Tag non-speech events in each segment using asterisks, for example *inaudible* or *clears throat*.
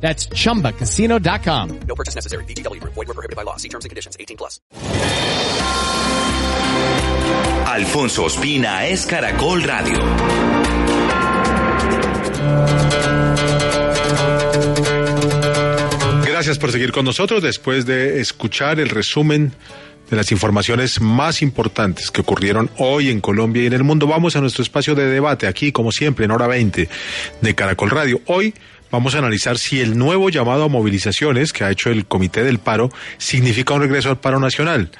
That's chumbacasino.com. No purchase necessary. BGW. Void were prohibited by law. See terms and conditions. 18 plus. Alfonso Ospina es Caracol Radio. Gracias por seguir con nosotros después de escuchar el resumen de las informaciones más importantes que ocurrieron hoy en Colombia y en el mundo. Vamos a nuestro espacio de debate aquí, como siempre, en hora 20 de Caracol Radio. Hoy vamos a analizar si el nuevo llamado a movilizaciones que ha hecho el Comité del Paro significa un regreso al paro nacional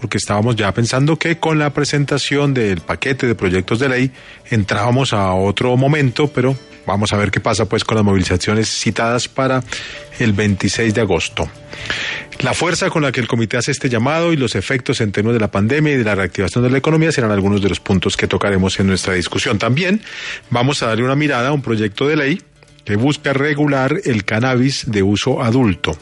porque estábamos ya pensando que con la presentación del paquete de proyectos de ley entrábamos a otro momento, pero vamos a ver qué pasa pues con las movilizaciones citadas para el 26 de agosto. La fuerza con la que el comité hace este llamado y los efectos en términos de la pandemia y de la reactivación de la economía serán algunos de los puntos que tocaremos en nuestra discusión. También vamos a darle una mirada a un proyecto de ley que busca regular el cannabis de uso adulto,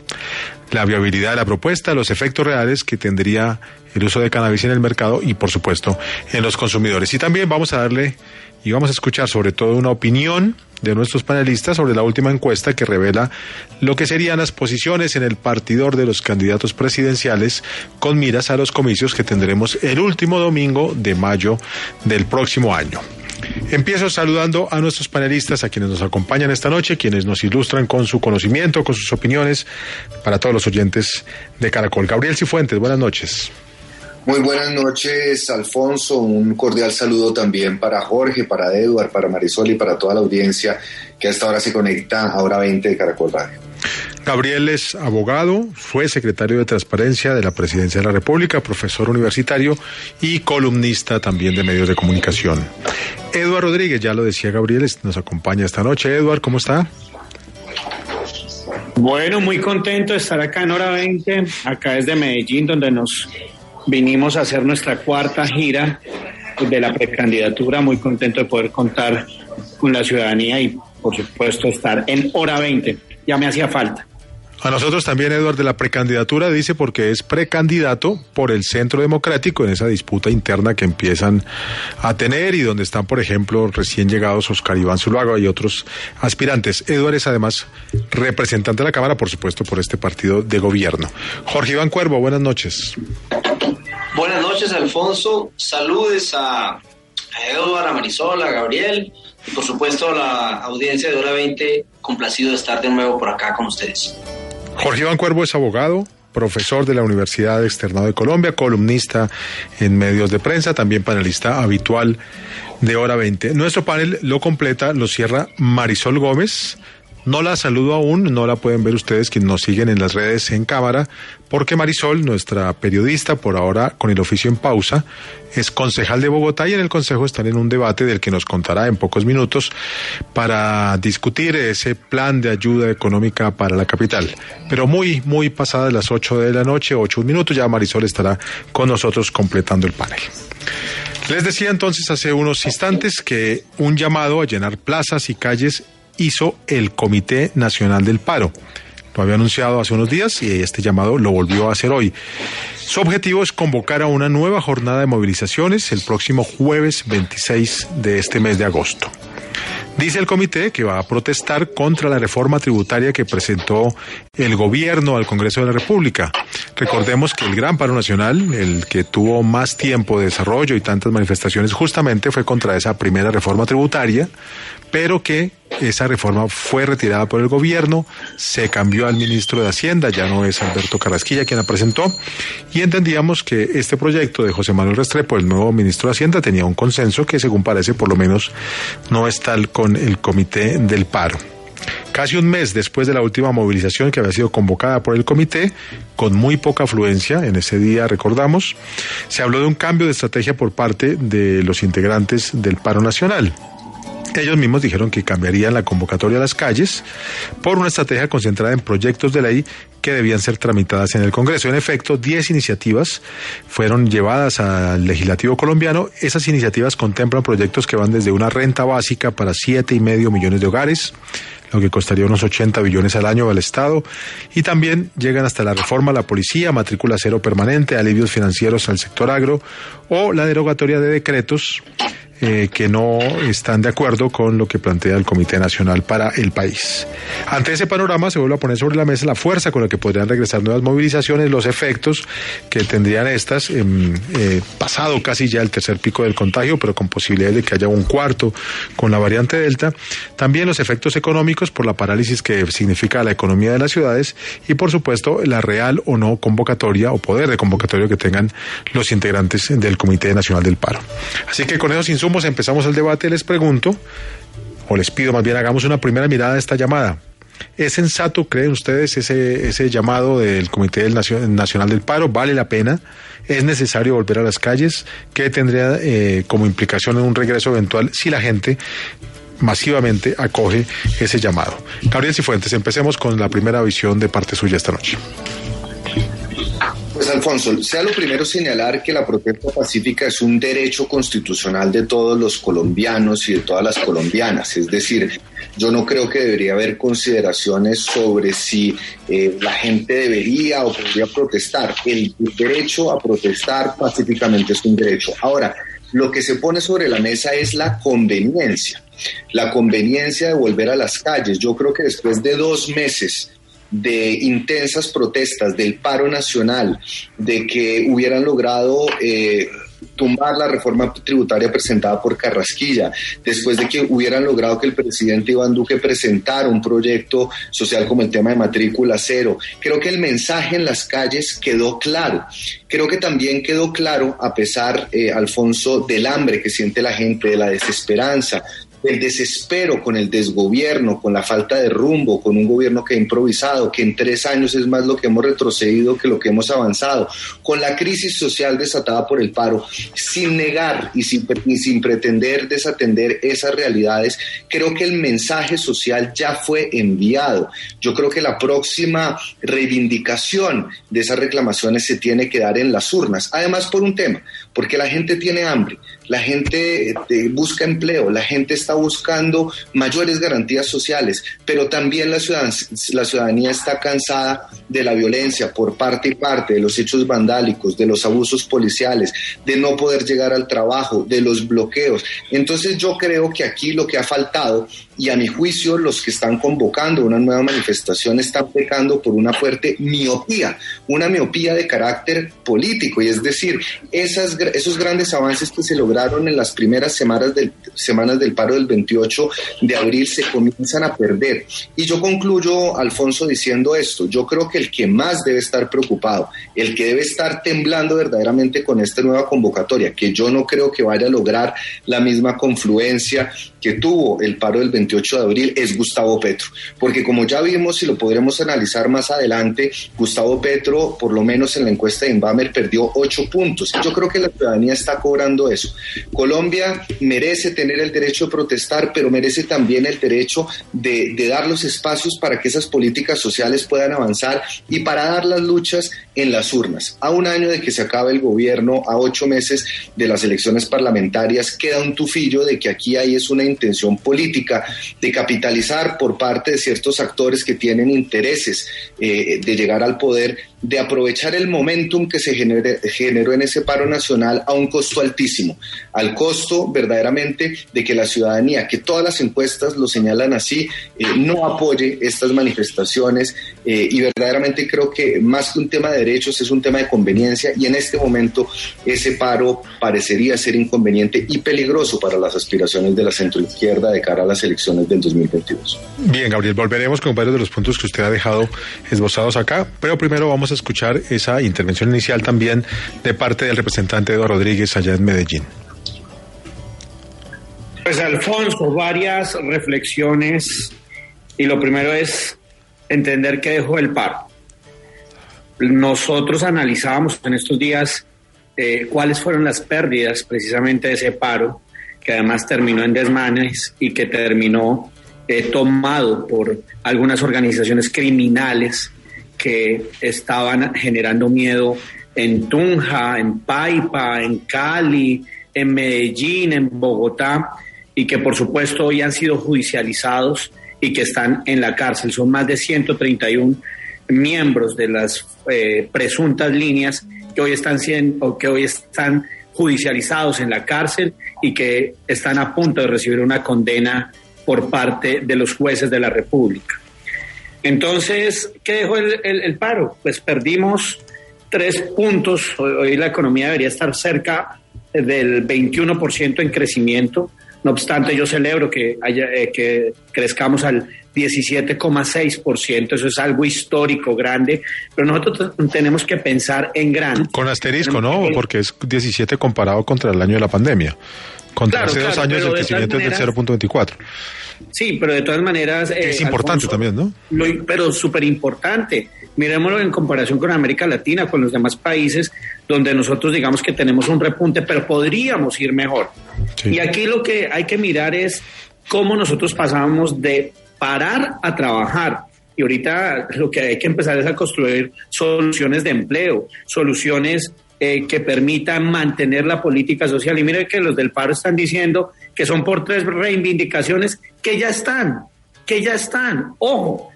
la viabilidad de la propuesta, los efectos reales que tendría el uso de cannabis en el mercado y, por supuesto, en los consumidores. Y también vamos a darle y vamos a escuchar sobre todo una opinión de nuestros panelistas sobre la última encuesta que revela lo que serían las posiciones en el partidor de los candidatos presidenciales con miras a los comicios que tendremos el último domingo de mayo del próximo año. Empiezo saludando a nuestros panelistas, a quienes nos acompañan esta noche, quienes nos ilustran con su conocimiento, con sus opiniones, para todos los oyentes de Caracol. Gabriel Cifuentes, buenas noches. Muy buenas noches, Alfonso. Un cordial saludo también para Jorge, para Eduard, para Marisol y para toda la audiencia que hasta ahora se conecta a hora 20 de Caracol Radio. Gabriel es abogado, fue secretario de Transparencia de la Presidencia de la República, profesor universitario y columnista también de medios de comunicación. Eduard Rodríguez, ya lo decía Gabriel, nos acompaña esta noche. Eduard, ¿cómo está? Bueno, muy contento de estar acá en hora 20, acá desde Medellín, donde nos vinimos a hacer nuestra cuarta gira de la precandidatura. Muy contento de poder contar con la ciudadanía y, por supuesto, estar en hora 20. Ya me hacía falta. A nosotros también, Eduardo, de la precandidatura dice porque es precandidato por el Centro Democrático en esa disputa interna que empiezan a tener y donde están, por ejemplo, recién llegados Oscar Iván Zuluaga y otros aspirantes. Eduardo es además representante de la Cámara, por supuesto, por este partido de gobierno. Jorge Iván Cuervo, buenas noches. Buenas noches, Alfonso. Saludes a, Eduardo, a Marisol, a Gabriel y por supuesto a la audiencia de Hora 20. Complacido de estar de nuevo por acá con ustedes. Jorge Iván Cuervo es abogado, profesor de la Universidad Externado de Colombia, columnista en medios de prensa, también panelista habitual de Hora 20. Nuestro panel lo completa, lo cierra Marisol Gómez. No la saludo aún, no la pueden ver ustedes quienes nos siguen en las redes en cámara, porque Marisol, nuestra periodista, por ahora con el oficio en pausa, es concejal de Bogotá y en el Consejo están en un debate del que nos contará en pocos minutos para discutir ese plan de ayuda económica para la capital. Pero muy, muy pasadas las 8 de la noche, 8 minutos, ya Marisol estará con nosotros completando el panel. Les decía entonces hace unos instantes que un llamado a llenar plazas y calles hizo el Comité Nacional del Paro. Lo había anunciado hace unos días y este llamado lo volvió a hacer hoy. Su objetivo es convocar a una nueva jornada de movilizaciones el próximo jueves 26 de este mes de agosto. Dice el comité que va a protestar contra la reforma tributaria que presentó el gobierno al Congreso de la República. Recordemos que el Gran Paro Nacional, el que tuvo más tiempo de desarrollo y tantas manifestaciones, justamente fue contra esa primera reforma tributaria, pero que esa reforma fue retirada por el gobierno, se cambió al ministro de Hacienda, ya no es Alberto Carrasquilla quien la presentó, y entendíamos que este proyecto de José Manuel Restrepo, el nuevo ministro de Hacienda, tenía un consenso que según parece por lo menos no es tal con el comité del paro. Casi un mes después de la última movilización que había sido convocada por el comité, con muy poca afluencia, en ese día recordamos, se habló de un cambio de estrategia por parte de los integrantes del paro nacional. Ellos mismos dijeron que cambiarían la convocatoria a las calles por una estrategia concentrada en proyectos de ley que debían ser tramitadas en el Congreso. En efecto, 10 iniciativas fueron llevadas al legislativo colombiano. Esas iniciativas contemplan proyectos que van desde una renta básica para siete y medio millones de hogares, lo que costaría unos 80 billones al año al Estado, y también llegan hasta la reforma a la policía, matrícula cero permanente, alivios financieros al sector agro o la derogatoria de decretos eh, que no están de acuerdo con lo que plantea el Comité Nacional para el país. Ante ese panorama se vuelve a poner sobre la mesa la fuerza con la que podrían regresar nuevas movilizaciones, los efectos que tendrían estas, em, eh, pasado casi ya el tercer pico del contagio, pero con posibilidades de que haya un cuarto con la variante Delta, también los efectos económicos por la parálisis que significa la economía de las ciudades y por supuesto la real o no convocatoria o poder de convocatoria que tengan los integrantes del Comité Nacional del Paro. Así que con esos insumos empezamos el debate. Les pregunto, o les pido más bien, hagamos una primera mirada a esta llamada. ¿Es sensato, creen ustedes, ese, ese llamado del Comité del Nacional del Paro? ¿Vale la pena? ¿Es necesario volver a las calles? ¿Qué tendría eh, como implicación en un regreso eventual si la gente masivamente acoge ese llamado? Gabriel Cifuentes, empecemos con la primera visión de parte suya esta noche. Pues Alfonso, sea lo primero señalar que la protesta pacífica es un derecho constitucional de todos los colombianos y de todas las colombianas. Es decir, yo no creo que debería haber consideraciones sobre si eh, la gente debería o podría protestar. El derecho a protestar pacíficamente es un derecho. Ahora, lo que se pone sobre la mesa es la conveniencia, la conveniencia de volver a las calles. Yo creo que después de dos meses de intensas protestas, del paro nacional, de que hubieran logrado eh, tumbar la reforma tributaria presentada por Carrasquilla, después de que hubieran logrado que el presidente Iván Duque presentara un proyecto social como el tema de matrícula cero. Creo que el mensaje en las calles quedó claro. Creo que también quedó claro, a pesar, eh, Alfonso, del hambre que siente la gente, de la desesperanza, el desespero con el desgobierno, con la falta de rumbo, con un gobierno que ha improvisado, que en tres años es más lo que hemos retrocedido que lo que hemos avanzado, con la crisis social desatada por el paro, sin negar y sin, sin pretender desatender esas realidades, creo que el mensaje social ya fue enviado. Yo creo que la próxima reivindicación de esas reclamaciones se tiene que dar en las urnas. Además, por un tema, porque la gente tiene hambre, la gente este, busca empleo, la gente está buscando mayores garantías sociales, pero también la ciudadanía, está cansada de la violencia por parte y parte, de los hechos vandálicos, de los abusos policiales, de no poder llegar al trabajo, de los bloqueos. Entonces yo creo que aquí lo que ha faltado, y a mi juicio los que están convocando una nueva manifestación están pecando por una fuerte miopía, una miopía de carácter político, y es decir, esos grandes avances que se lograron en las primeras semanas del, semanas del paro del 28 de abril se comienzan a perder. Y yo concluyo, Alfonso, diciendo esto, yo creo que el que más debe estar preocupado, el que debe estar temblando verdaderamente con esta nueva convocatoria, que yo no creo que vaya a lograr la misma confluencia que tuvo el paro del 28 de abril es Gustavo Petro, porque como ya vimos y lo podremos analizar más adelante, Gustavo Petro, por lo menos en la encuesta de Inbamer, perdió ocho puntos. Yo creo que la ciudadanía está cobrando eso. Colombia merece tener el derecho de protestar, pero merece también el derecho de, de dar los espacios para que esas políticas sociales puedan avanzar y para dar las luchas en las urnas. A un año de que se acabe el gobierno, a ocho meses de las elecciones parlamentarias, queda un tufillo de que aquí hay es una intención política de capitalizar por parte de ciertos actores que tienen intereses eh, de llegar al poder de aprovechar el momentum que se generó en ese paro nacional a un costo altísimo, al costo verdaderamente de que la ciudadanía, que todas las encuestas lo señalan así, eh, no apoye estas manifestaciones eh, y verdaderamente creo que más que un tema de derechos es un tema de conveniencia y en este momento ese paro parecería ser inconveniente y peligroso para las aspiraciones de la centroizquierda de cara a las elecciones del 2022. Bien, Gabriel, volveremos con varios de los puntos que usted ha dejado esbozados acá, pero primero vamos a escuchar esa intervención inicial también de parte del representante Eduardo Rodríguez allá en Medellín. Pues Alfonso, varias reflexiones y lo primero es entender qué dejó el paro. Nosotros analizábamos en estos días eh, cuáles fueron las pérdidas precisamente de ese paro, que además terminó en desmanes y que terminó eh, tomado por algunas organizaciones criminales que estaban generando miedo en Tunja, en Paipa, en Cali, en Medellín, en Bogotá, y que por supuesto hoy han sido judicializados y que están en la cárcel. Son más de 131 miembros de las eh, presuntas líneas que hoy están siendo, o que hoy están judicializados en la cárcel y que están a punto de recibir una condena por parte de los jueces de la República. Entonces, ¿qué dejó el, el, el paro? Pues perdimos tres puntos. Hoy, la economía debería estar cerca del 21% en crecimiento. No obstante, yo celebro que, haya, eh, que crezcamos al 17,6%. Eso es algo histórico, grande. Pero nosotros tenemos que pensar en grande. Con asterisco, ¿no? Porque es 17 comparado contra el año de la pandemia. Contra Claro, hace dos años el de crecimiento es del 0.24. Sí, pero de todas maneras... eh, es importante Alfonso, también, ¿no? Lo- pero súper importante. Miremoslo en comparación con América Latina, con los demás países, donde nosotros digamos que tenemos un repunte, pero podríamos ir mejor. Sí. Y aquí lo que hay que mirar es cómo nosotros pasamos de parar a trabajar. Y ahorita lo que hay que empezar es a construir soluciones de empleo, soluciones eh, que permitan mantener la política social. Y mire que los del paro están diciendo que son por tres reivindicaciones que ya están, que ya están. Ojo,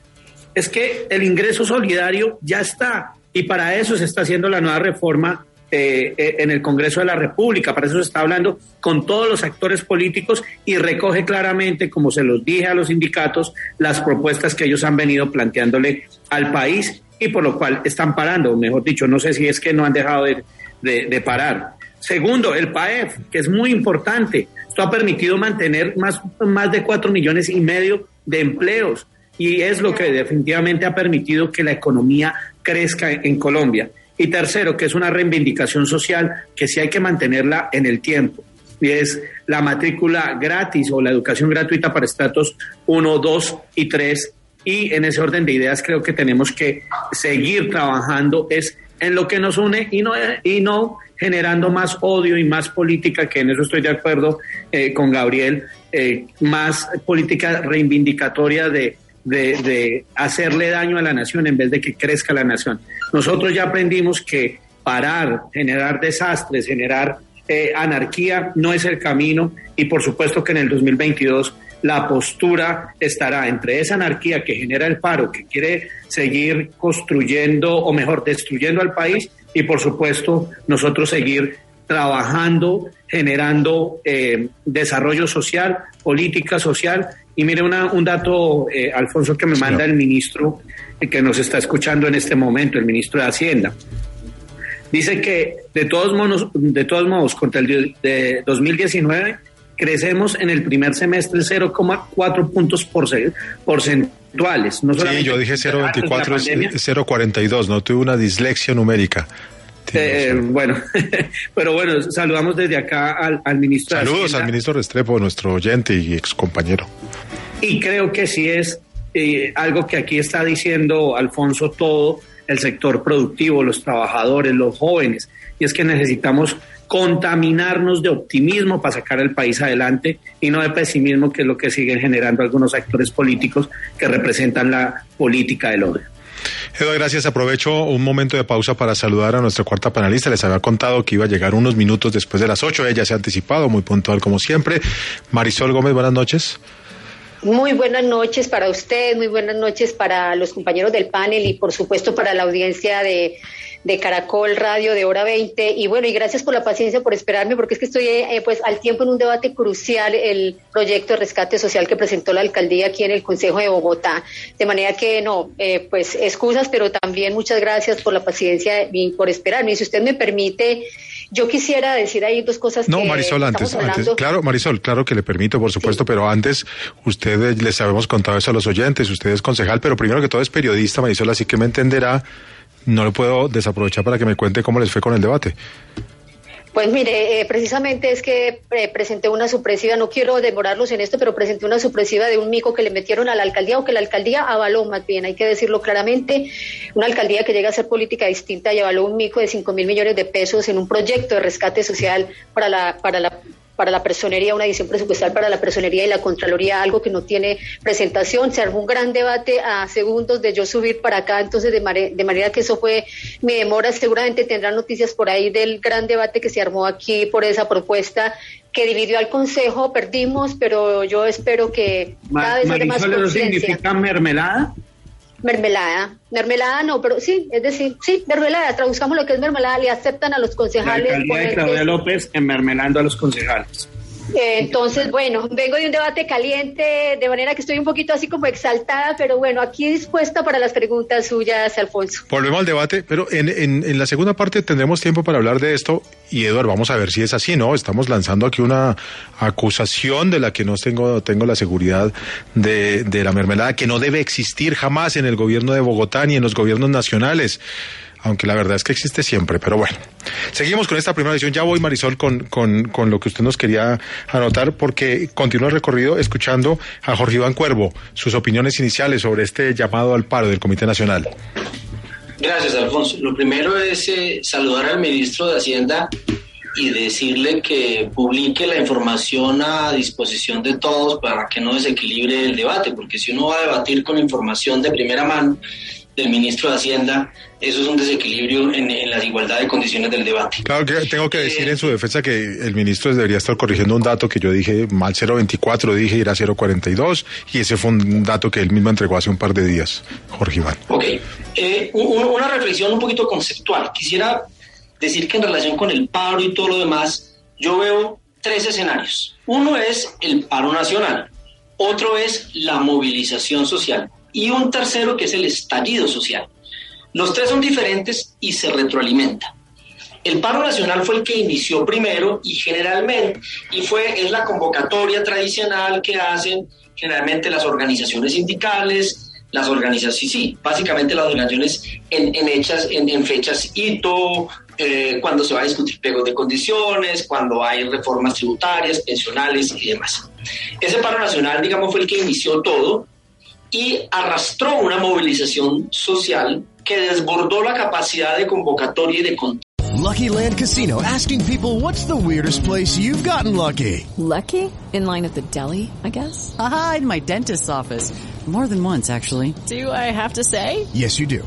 es que el ingreso solidario ya está y para eso se está haciendo la nueva reforma eh, eh, en el Congreso de la República, para eso se está hablando con todos los actores políticos y recoge claramente, como se los dije a los sindicatos, las propuestas que ellos han venido planteándole al país y por lo cual están parando, mejor dicho, no sé si es que no han dejado de, de- de parar. Segundo, el PAEF, que es muy importante. Esto ha permitido mantener más, más de cuatro millones y medio de empleos y es lo que definitivamente ha permitido que la economía crezca en Colombia. Y tercero, que es una reivindicación social que sí hay que mantenerla en el tiempo. Y es la matrícula gratis o la educación gratuita para estratos 1, 2 y 3. Y en ese orden de ideas creo que tenemos que seguir trabajando es en lo que nos une y no, y no generando más odio y más política, que en eso estoy de acuerdo eh, con Gabriel, eh, más política reivindicatoria de, de, hacerle daño a la nación en vez de que crezca la nación. Nosotros ya aprendimos que parar, generar desastres, generar eh, anarquía no es el camino y por supuesto que en el 2022 la postura estará entre esa anarquía que genera el paro, que quiere seguir construyendo o mejor destruyendo al país y por supuesto nosotros seguir trabajando, generando eh, desarrollo social, política social. Y mire una, un dato, eh, Alfonso, que me Señor. manda el ministro eh, que nos está escuchando en este momento, el ministro de Hacienda. Dice que de todos modos, de todos modos contra el de 2019 crecemos en el primer semestre 0,4 puntos porce- porcentuales. No Sí, yo dije antes de la 0.24, es pandemia, es 0.42, no tuve una dislexia numérica. eh, bueno, *laughs* pero bueno, saludamos desde acá al, al ministro. Saludos al ministro Restrepo, nuestro oyente y ex compañero. Y creo que sí es eh, algo que aquí está diciendo Alfonso todo el sector productivo, los trabajadores, los jóvenes, y es que necesitamos contaminarnos de optimismo para sacar el país adelante y no de pesimismo, que es lo que siguen generando algunos actores políticos que representan la política del odio. Eduardo, gracias. Aprovecho un momento de pausa para saludar a nuestra cuarta panelista. Les había contado que iba a llegar unos minutos después de las ocho. Ella se ha anticipado, muy puntual como siempre. Marisol Gómez, buenas noches. Muy buenas noches para usted, muy buenas noches para los compañeros del panel y por supuesto para la audiencia de, de Caracol Radio de Hora 20. Y bueno, y gracias por la paciencia, por esperarme, porque es que estoy eh, pues al tiempo en un debate crucial, el proyecto de rescate social que presentó la alcaldía aquí en el Consejo de Bogotá. De manera que no, eh, pues excusas, pero también muchas gracias por la paciencia y por esperarme. Y si usted me permite, yo quisiera decir ahí dos cosas No, que Marisol, antes, antes. Claro, Marisol, claro que le permito, por supuesto, pero antes, ustedes les habíamos contado eso a los oyentes, usted es concejal, pero primero que todo es periodista, Marisol, así que me entenderá. No le puedo desaprovechar para que me cuente cómo les fue con el debate. Pues mire, eh, precisamente es que eh, presenté una supresiva, no quiero demorarlos en esto, pero presenté una supresiva de un mico que le metieron a la alcaldía o que la alcaldía avaló más bien, hay que decirlo claramente, una alcaldía que llega a ser política distinta y avaló un mico de 5 mil millones de pesos en un proyecto de rescate social para la, para la para la personería, una edición presupuestal para la personería y la Contraloría, algo que no tiene presentación. Se armó un gran debate a segundos de yo subir para acá, entonces de, de manera que eso fue mi demora. Seguramente tendrán noticias por ahí del gran debate que se armó aquí por esa propuesta que dividió al Consejo. Perdimos, pero yo espero que cada vez haya más conciencia. significa mermelada? Mermelada, mermelada no, pero sí, es decir, sí, mermelada, traduzcamos lo que es mermelada, le aceptan a los concejales. La de Claudia López enmermelando a los concejales. Entonces, bueno, vengo de un debate caliente, de manera que estoy un poquito así como exaltada, pero bueno, aquí dispuesta para las preguntas suyas, Alfonso. Volvemos al debate, pero en, en, la segunda parte tendremos tiempo para hablar de esto. Y Eduardo, vamos a ver si es así, ¿no? Estamos lanzando aquí una acusación de la que no tengo, tengo la seguridad de, de la mermelada, que no debe existir jamás en el gobierno de Bogotá ni en los gobiernos nacionales aunque la verdad es que existe siempre, pero bueno. Seguimos con esta primera edición. Ya voy, Marisol, con, con, con lo que usted nos quería anotar, porque continúa el recorrido escuchando a Jorge Iván Cuervo, sus opiniones iniciales sobre este llamado al paro del Comité Nacional. Gracias, Alfonso. Lo primero es eh, saludar al ministro de Hacienda y decirle que publique la información a disposición de todos para que no desequilibre el debate, porque si uno va a debatir con información de primera mano, del ministro de Hacienda, eso es un desequilibrio en, la igualdad de condiciones del debate. Claro que tengo que decir en su defensa que el ministro debería estar corrigiendo un dato que yo dije mal 0.24, dije ir a 0.42 y ese fue un dato que él mismo entregó hace un par de días, Jorge Iván. Ok, eh, una reflexión un poquito conceptual. Quisiera decir que en relación con el paro y todo lo demás, yo veo tres escenarios. Uno es el paro nacional, otro es la movilización social y un tercero que es el estallido social. Los tres son diferentes y se retroalimentan. El paro nacional fue el que inició primero y generalmente, y fue, es la convocatoria tradicional que hacen generalmente las organizaciones sindicales, las organizaciones, sí, sí, básicamente las organizaciones en, hechas, en, fechas hito, eh, cuando se va a discutir pegos de condiciones, cuando hay reformas tributarias, pensionales y demás. Ese paro nacional, digamos, fue el que inició todo y arrastró una movilización social que desbordó la capacidad de convocatoria y de control. Lucky Land Casino asking people what's the weirdest place you've gotten lucky. Lucky? In line at the deli, I guess. Aha, in my dentist's office. More than once, actually. Do I have to say? Yes, you do.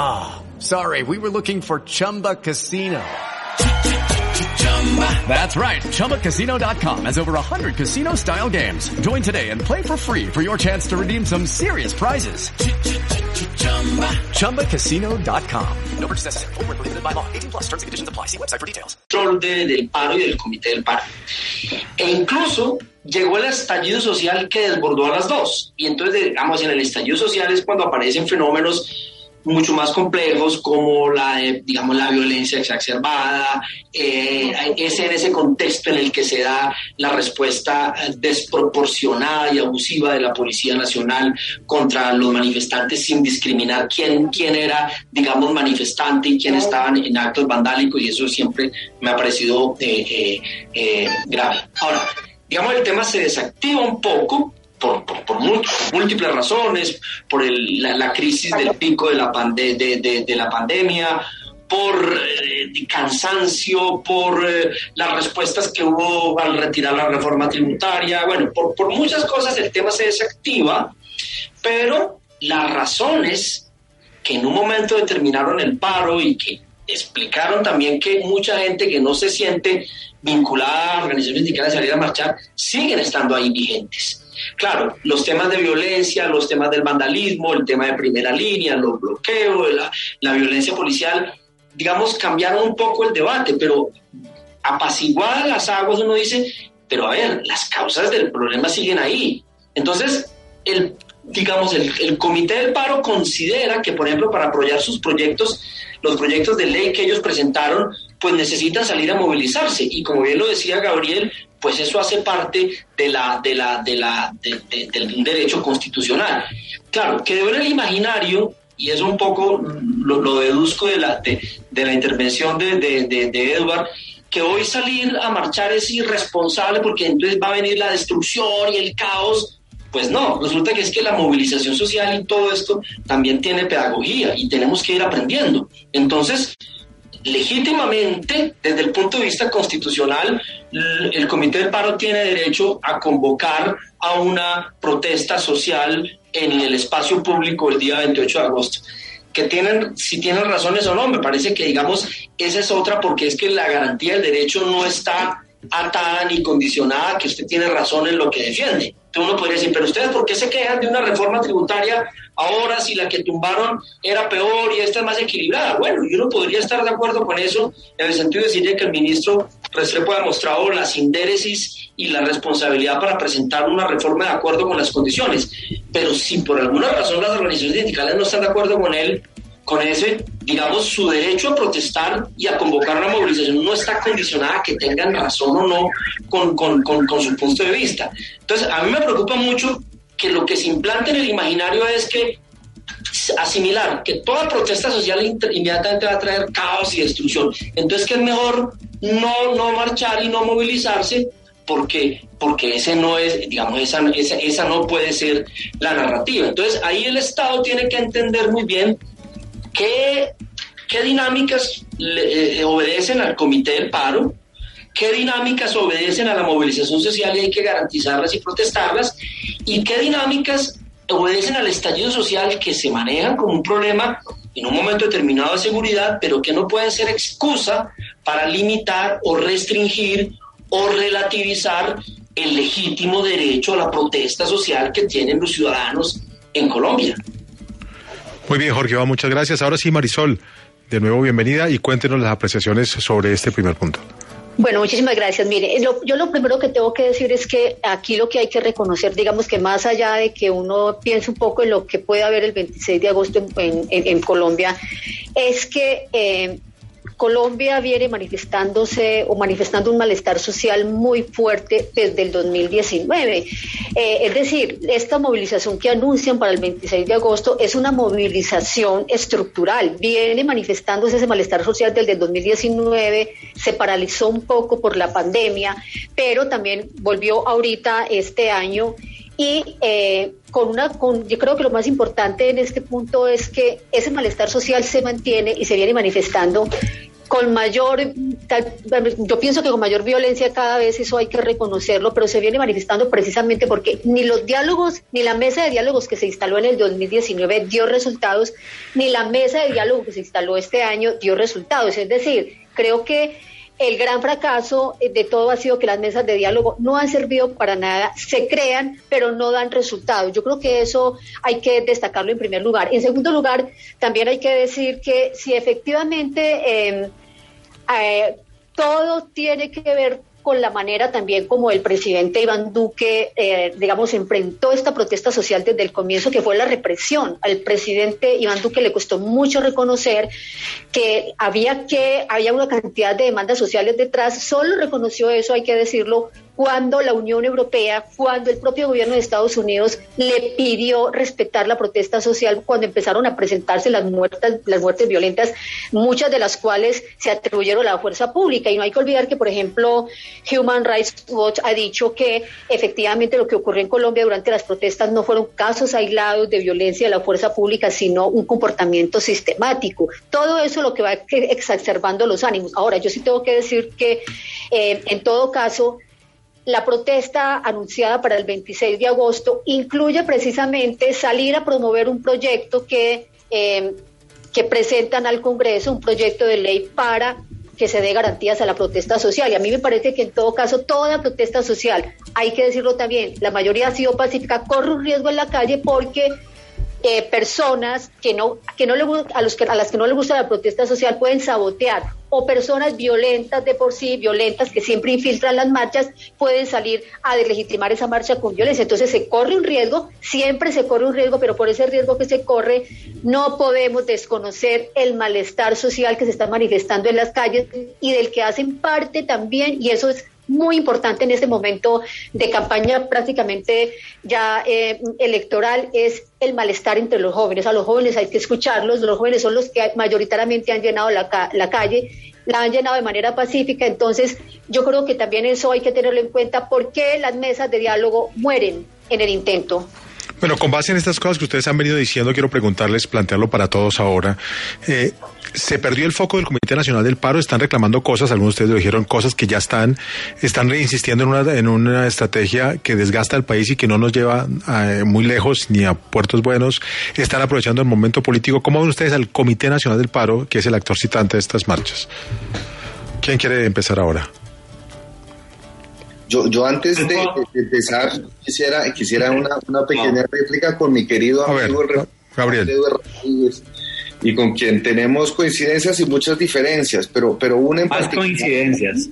Ah, oh, sorry. We were looking for Chumba Casino. That's right. ChumbaCasino.com has over 100 casino style games. Join today and play for free for your chance to redeem some serious prizes. ChumbaCasino.com. No purchase necessary. Full prohibited by law. 18 plus terms and conditions apply. See website for details. De, del paro y del comité del paro. E incluso llegó el estallido social que desbordó a las dos. Y entonces, digamos, en el estallido social es cuando aparecen fenómenos mucho más complejos como la, digamos, la violencia exacerbada, eh, es en ese contexto en el que se da la respuesta desproporcionada y abusiva de la Policía Nacional contra los manifestantes sin discriminar quién, quién era, digamos, manifestante y quién estaban en actos vandálicos y eso siempre me ha parecido eh, eh, grave. Ahora, digamos, el tema se desactiva un poco por, por, múltiples razones, por la, crisis del pico de la, de, de, la pandemia, por eh, cansancio, por eh, las respuestas que hubo al retirar la reforma tributaria, bueno, por, por muchas cosas el tema se desactiva, pero las razones que en un momento determinaron el paro y que explicaron también que mucha gente que no se siente vinculada a organizaciones sindicales a salir a marchar siguen estando ahí vigentes. Claro, los temas de violencia, los temas del vandalismo, el tema de primera línea, los bloqueos, la, violencia policial, digamos, cambiaron un poco el debate, pero apaciguadas las aguas uno dice, pero a ver, las causas del problema siguen ahí. Entonces, el, digamos, el, el, Comité del Paro considera que, por ejemplo, para apoyar sus proyectos, los proyectos de ley que ellos presentaron, pues necesitan salir a movilizarse. Y como bien lo decía Gabriel, pues eso hace parte de la, de la, de la, de, de, del derecho constitucional. Claro, quedó en el imaginario, y eso un poco lo, deduzco de la, de, la intervención de, de Edward, que hoy salir a marchar es irresponsable porque entonces va a venir la destrucción y el caos. Pues no, resulta que es que la movilización social y todo esto también tiene pedagogía y tenemos que ir aprendiendo. Entonces, legítimamente, desde el punto de vista constitucional, el Comité del Paro tiene derecho a convocar a una protesta social en el espacio público el día 28 de agosto. Que tienen, si tienen razones o no, me parece que, digamos, esa es otra porque es que la garantía del derecho no está atada ni condicionada, que usted tiene razón en lo que defiende. Uno podría decir, pero ustedes, ¿por qué se quejan de una reforma tributaria ahora si la que tumbaron era peor y esta es más equilibrada? Bueno, yo no podría estar de acuerdo con eso en el sentido de decirle que el ministro Restrepo ha demostrado la sindéresis y la responsabilidad para presentar una reforma de acuerdo con las condiciones. Pero si por alguna razón las organizaciones sindicales no están de acuerdo con él, con ese, digamos, su derecho a protestar y a convocar una movilización no está condicionada a que tengan razón o no con, con, con, su punto de vista. Entonces, a mí me preocupa mucho que lo que se implante en el imaginario es que asimilar que toda protesta social inmediatamente va a traer caos y destrucción. Entonces, que es mejor no, no marchar y no movilizarse porque, porque ese no es, digamos, esa, esa, esa no puede ser la narrativa. Entonces, ahí el Estado tiene que entender muy bien ¿Qué, qué dinámicas le, eh, obedecen al comité del paro? ¿Qué dinámicas obedecen a la movilización social y hay que garantizarlas y protestarlas? ¿Y qué dinámicas obedecen al estallido social que se manejan como un problema en un momento determinado de seguridad, pero que no pueden ser excusa para limitar o restringir o relativizar el legítimo derecho a la protesta social que tienen los ciudadanos en Colombia? Muy bien, Jorge, muchas gracias. Ahora sí, Marisol, de nuevo bienvenida y cuéntenos las apreciaciones sobre este primer punto. Bueno, muchísimas gracias. Mire, lo, yo lo primero que tengo que decir es que aquí lo que hay que reconocer, digamos que más allá de que uno piense un poco en lo que puede haber el 26 de agosto en, en, en Colombia, es que eh, Colombia viene manifestándose o manifestando un malestar social muy fuerte desde el 2019. Eh, es decir, esta movilización que anuncian para el 26 de agosto es una movilización estructural. Viene manifestándose ese malestar social desde el 2019, se paralizó un poco por la pandemia, pero también volvió ahorita este año y eh, con una con, yo creo que lo más importante en este punto es que ese malestar social se mantiene y se viene manifestando con mayor, tal, yo pienso que con mayor violencia cada vez eso hay que reconocerlo, pero se viene manifestando precisamente porque ni los diálogos, ni la mesa de diálogos que se instaló en el 2019 dio resultados, ni la mesa de diálogo que se instaló este año dio resultados. Es decir, creo que el gran fracaso de todo ha sido que las mesas de diálogo no han servido para nada, se crean, pero no dan resultados. Yo creo que eso hay que destacarlo en primer lugar. En segundo lugar, también hay que decir que si efectivamente eh, eh, todo tiene que ver con la manera también como el presidente Iván Duque, eh, digamos, enfrentó esta protesta social desde el comienzo, que fue la represión. Al presidente Iván Duque le costó mucho reconocer que había que había una cantidad de demandas sociales detrás. Solo reconoció eso, hay que decirlo, cuando la Unión Europea, cuando el propio gobierno de Estados Unidos le pidió respetar la protesta social, cuando empezaron a presentarse las muertes, las muertes violentas, muchas de las cuales se atribuyeron a la fuerza pública. Y no hay que olvidar que, por ejemplo, Human Rights Watch ha dicho que efectivamente lo que ocurrió en Colombia durante las protestas no fueron casos aislados de violencia de la fuerza pública, sino un comportamiento sistemático. Todo eso lo que va exacerbando los ánimos. Ahora, yo sí tengo que decir que, eh, en todo caso, la protesta anunciada para el 26 de agosto incluye precisamente salir a promover un proyecto que, eh, que presentan al Congreso, un proyecto de ley para que se dé garantías a la protesta social. Y a mí me parece que en todo caso, toda protesta social, hay que decirlo también, la mayoría ha sido pacífica, corre un riesgo en la calle porque eh, personas que no, que no le, a, los que, a las que no les gusta la protesta social pueden sabotear o personas violentas de por sí, violentas que siempre infiltran las marchas, pueden salir a deslegitimar esa marcha con violencia. Entonces se corre un riesgo, siempre se corre un riesgo, pero por ese riesgo que se corre no podemos desconocer el malestar social que se está manifestando en las calles y del que hacen parte también, y eso es muy importante en este momento de campaña prácticamente ya eh, electoral es el malestar entre los jóvenes. A los jóvenes hay que escucharlos, los jóvenes son los que mayoritariamente han llenado la, la calle, la han llenado de manera pacífica, entonces yo creo que también eso hay que tenerlo en cuenta, porque las mesas de diálogo mueren en el intento. Bueno, con base en estas cosas que ustedes han venido diciendo, quiero preguntarles, plantearlo para todos ahora. Eh, se perdió el foco del Comité Nacional del Paro, están reclamando cosas, algunos de ustedes lo dijeron, cosas que ya están, están insistiendo en una, en una estrategia que desgasta al país y que no nos lleva eh, muy lejos ni a puertos buenos, están aprovechando el momento político. ¿Cómo ven ustedes al Comité Nacional del Paro, que es el actor citante de estas marchas? ¿Quién quiere empezar ahora? Yo, yo antes de, empezar quisiera, quisiera una, una pequeña réplica con mi querido amigo Gabriel. Y con quien tenemos coincidencias y muchas diferencias, pero, pero una en Más coincidencias.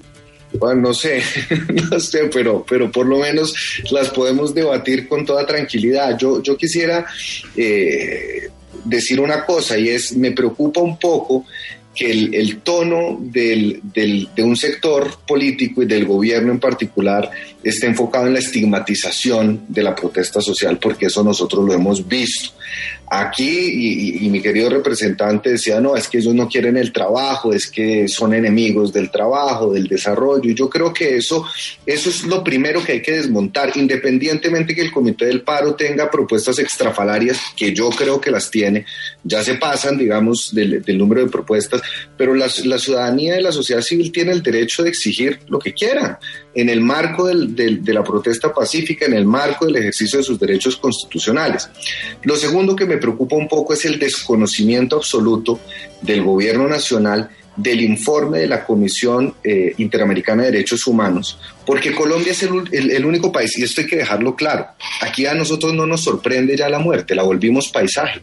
Bueno, no sé, *laughs* no sé, pero, pero por lo menos las podemos debatir con toda tranquilidad. Yo, yo quisiera eh, decir una cosa y es, me preocupa un poco que el, tono del, de un sector político y del gobierno en particular esté enfocado en la estigmatización de la protesta social, porque eso nosotros lo hemos visto. Aquí, y, mi querido representante decía, no, es que ellos no quieren el trabajo, es que son enemigos del trabajo, del desarrollo, y yo creo que eso, eso es lo primero que hay que desmontar, independientemente que el Comité del Paro tenga propuestas extrafalarias, que yo creo que las tiene, ya se pasan, digamos, del, número de propuestas, pero la, ciudadanía de la sociedad civil tiene el derecho de exigir lo que quiera en el marco de la protesta pacífica, en el marco del ejercicio de sus derechos constitucionales. Lo segundo que me preocupa un poco es el desconocimiento absoluto del gobierno nacional del informe de la Comisión eh, Interamericana de Derechos Humanos, porque Colombia es el, único país, y esto hay que dejarlo claro, aquí a nosotros no nos sorprende ya la muerte, la volvimos paisaje,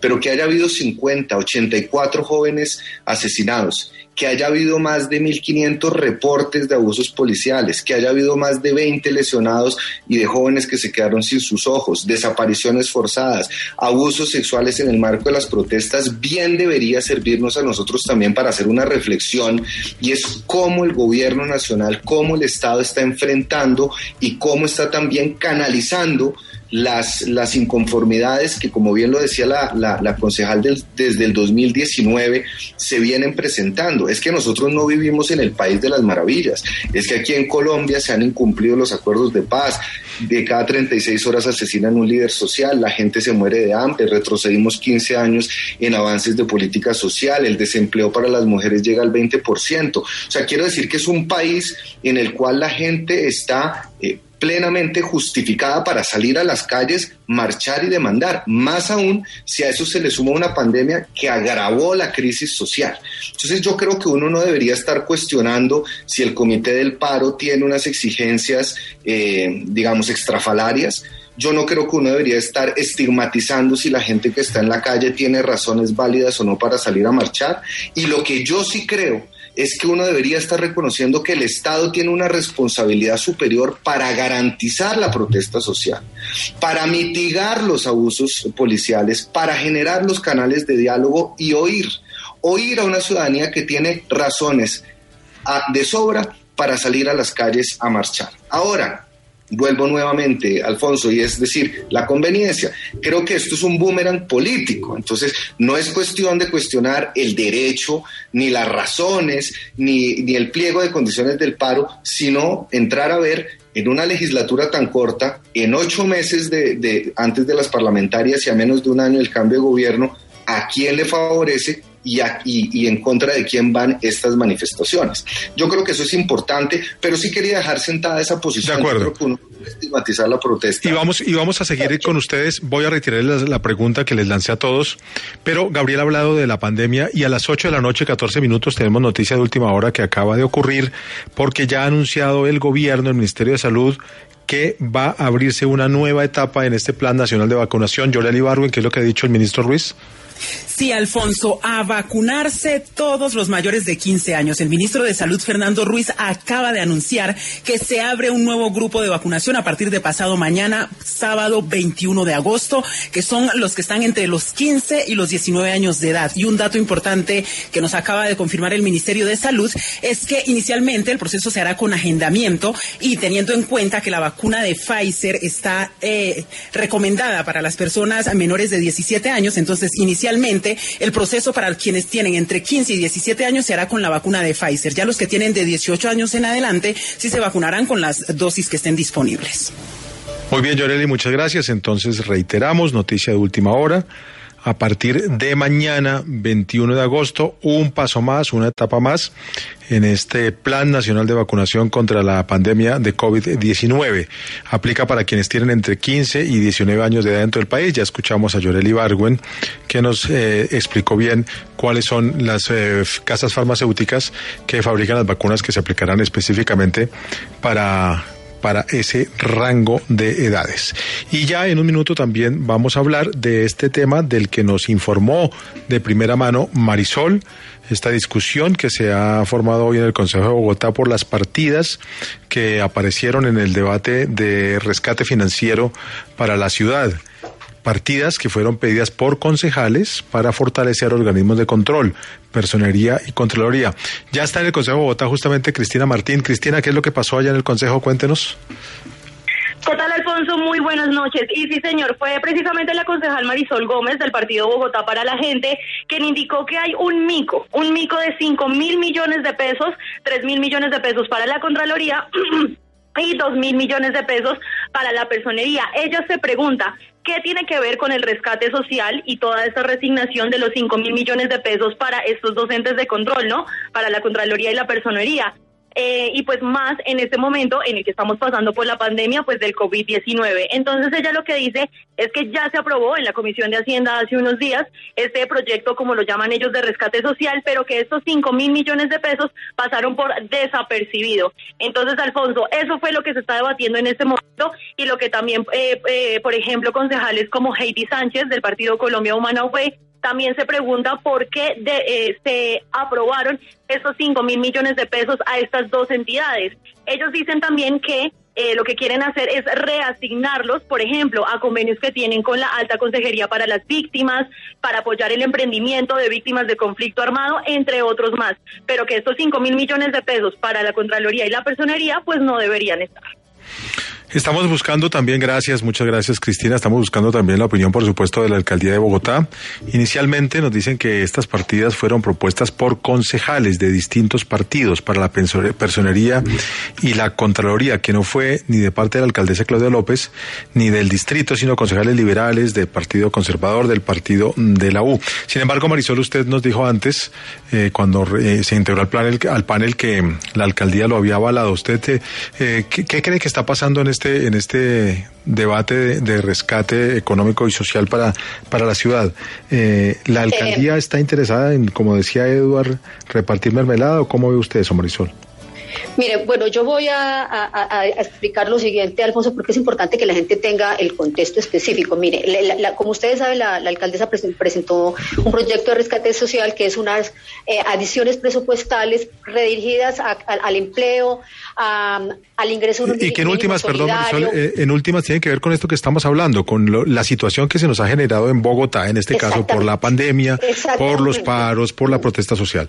pero que haya habido 50, 84 jóvenes asesinados, que haya habido más de 1.500 reportes de abusos policiales, que haya habido más de 20 lesionados y de jóvenes que se quedaron sin sus ojos, desapariciones forzadas, abusos sexuales en el marco de las protestas, bien debería servirnos a nosotros también para hacer una reflexión y es cómo el gobierno nacional, cómo el Estado está enfrentando y cómo está también canalizando las, las inconformidades que, como bien lo decía la, la, concejal desde el 2019, se vienen presentando. Es que nosotros no vivimos en el país de las maravillas. Es que aquí en Colombia se han incumplido los acuerdos de paz. De cada 36 horas asesinan un líder social, la gente se muere de hambre, retrocedimos 15 años en avances de política social, el desempleo para las mujeres llega al 20%. O sea, quiero decir que es un país en el cual la gente está... Eh, plenamente justificada para salir a las calles, marchar y demandar, más aún si a eso se le suma una pandemia que agravó la crisis social. Entonces yo creo que uno no debería estar cuestionando si el Comité del Paro tiene unas exigencias, eh, digamos, extrafalarias. Yo no creo que uno debería estar estigmatizando si la gente que está en la calle tiene razones válidas o no para salir a marchar. Y lo que yo sí creo es que uno debería estar reconociendo que el Estado tiene una responsabilidad superior para garantizar la protesta social, para mitigar los abusos policiales, para generar los canales de diálogo y oír, oír a una ciudadanía que tiene razones ah, de sobra para salir a las calles a marchar. Ahora, vuelvo nuevamente, Alfonso, y es decir, la conveniencia. Creo que esto es un boomerang político, entonces no es cuestión de cuestionar el derecho, ni las razones, ni, ni el pliego de condiciones del paro, sino entrar a ver en una legislatura tan corta, en ocho meses de, antes de las parlamentarias y a menos de un año del cambio de gobierno, a quién le favorece y, a- y- y en contra de quién van estas manifestaciones. Yo creo que eso es importante, pero sí quería dejar sentada esa posición. De acuerdo. Uno estigmatizar la protesta. Y vamos, y vamos a seguir con ustedes. Voy a retirar la, la pregunta que les lancé a todos. Pero Gabriel ha hablado de la pandemia y a las 8 de la noche, 14 minutos, tenemos noticia de última hora que acaba de ocurrir porque ya ha anunciado el gobierno, el Ministerio de Salud, que va a abrirse una nueva etapa en este Plan Nacional de Vacunación. Yoreli Barwin, ¿qué es lo que ha dicho el ministro Ruiz? Sí, Alfonso, a vacunarse todos los mayores de 15 años. El ministro de Salud, Fernando Ruiz, acaba de anunciar que se abre un nuevo grupo de vacunación a partir de pasado mañana, sábado 21 de agosto, que son los que están entre los 15 y los 19 años de edad. Y un dato importante que nos acaba de confirmar el Ministerio de Salud es que inicialmente el proceso se hará con agendamiento y teniendo en cuenta que la vacuna de Pfizer está eh, recomendada para las personas menores de 17 años, entonces inicialmente el proceso para quienes tienen entre 15 y 17 años se hará con la vacuna de Pfizer. Ya los que tienen de 18 años en adelante sí se vacunarán con las dosis que estén disponibles. Muy bien, Yoreli, muchas gracias. Entonces reiteramos, noticia de última hora. A partir de mañana, 21 de agosto, un paso más, una etapa más en este Plan Nacional de Vacunación contra la pandemia de COVID-19. Aplica para quienes tienen entre 15 y 19 años de edad dentro del país. Ya escuchamos a Yoreli Bargüen, que nos eh, explicó bien cuáles son las eh, casas farmacéuticas que fabrican las vacunas que se aplicarán específicamente para para ese rango de edades. Y ya en un minuto también vamos a hablar de este tema del que nos informó de primera mano Marisol, esta discusión que se ha formado hoy en el Consejo de Bogotá por las partidas que aparecieron en el debate de rescate financiero para la ciudad partidas que fueron pedidas por concejales para fortalecer organismos de control, personería y contraloría. Ya está en el Consejo de Bogotá justamente Cristina Martín. Cristina, ¿qué es lo que pasó allá en el Consejo? Cuéntenos. ¿Qué tal, Alfonso? Muy buenas noches. Y sí, señor, fue precisamente la concejal Marisol Gómez del Partido Bogotá para la Gente quien indicó que hay un mico, un mico de 5 mil millones de pesos, 3 mil millones de pesos para la Contraloría. *clears throat* y dos mil millones de pesos para la personería. Ella se pregunta, ¿qué tiene que ver con el rescate social y toda esta resignación de los cinco mil millones de pesos para estos docentes de control, ¿no? Para la Contraloría y la personería. Eh, y pues más en este momento en el que estamos pasando por la pandemia pues del COVID-19. Entonces ella lo que dice es que ya se aprobó en la Comisión de Hacienda hace unos días este proyecto, como lo llaman ellos, de rescate social, pero que estos cinco mil millones de pesos pasaron por desapercibido. Entonces, Alfonso, eso fue lo que se está debatiendo en este momento y lo que también, eh, eh, por ejemplo, concejales como Heidi Sánchez del Partido Colombia Humana UP también se pregunta por qué de, eh, se aprobaron estos cinco mil millones de pesos a estas dos entidades. Ellos dicen también que eh, lo que quieren hacer es reasignarlos, por ejemplo, a convenios que tienen con la Alta Consejería para las Víctimas, para apoyar el emprendimiento de víctimas de conflicto armado, entre otros más. Pero que estos cinco mil millones de pesos para la Contraloría y la Personería, pues no deberían estar. Estamos buscando también, gracias, muchas gracias Cristina, estamos buscando también la opinión, por supuesto, de la Alcaldía de Bogotá. Inicialmente nos dicen que estas partidas fueron propuestas por concejales de distintos partidos para la personería y la Contraloría, que no fue ni de parte de la alcaldesa Claudia López, ni del distrito, sino concejales liberales del Partido Conservador, del Partido de la U. Sin embargo, Marisol, usted nos dijo antes, eh, cuando eh, se integró al panel, al panel que la alcaldía lo había avalado. ¿Usted eh, eh, ¿qué, qué cree que está pasando en este, en este debate de, de rescate económico y social para, para la ciudad? Eh, ¿La alcaldía está interesada en, como decía Eduard, repartir mermelada o cómo ve usted eso, Marisol? Mire, bueno, yo voy a, a- a- a explicar lo siguiente, Alfonso, porque es importante que la gente tenga el contexto específico. Mire, la- la- la- como ustedes saben, la, la alcaldesa presen- presentó un proyecto de rescate social que es unas eh, adiciones presupuestales redirigidas a- al empleo, a- al ingreso Y que en últimas, perdón, Marisol, eh, en últimas tiene que ver con esto que estamos hablando, con lo- la situación que se nos ha generado en Bogotá, en este caso por la pandemia, por los paros, por la protesta social.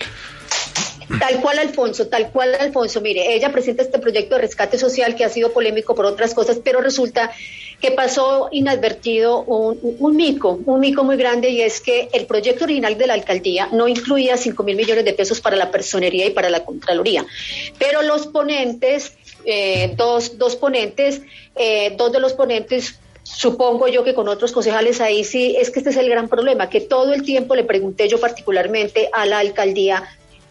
Tal cual, Alfonso, tal cual, Alfonso. Mire, ella presenta este proyecto de rescate social que ha sido polémico por otras cosas, pero resulta que pasó inadvertido un, un- mico, un mico muy grande, y es que el proyecto original de la alcaldía no incluía 5 mil millones de pesos para la personería y para la Contraloría. Pero los ponentes, eh, dos, dos ponentes, eh, dos de los ponentes supongo yo que con otros concejales ahí sí, es que este es el gran problema, que todo el tiempo le pregunté yo particularmente a la alcaldía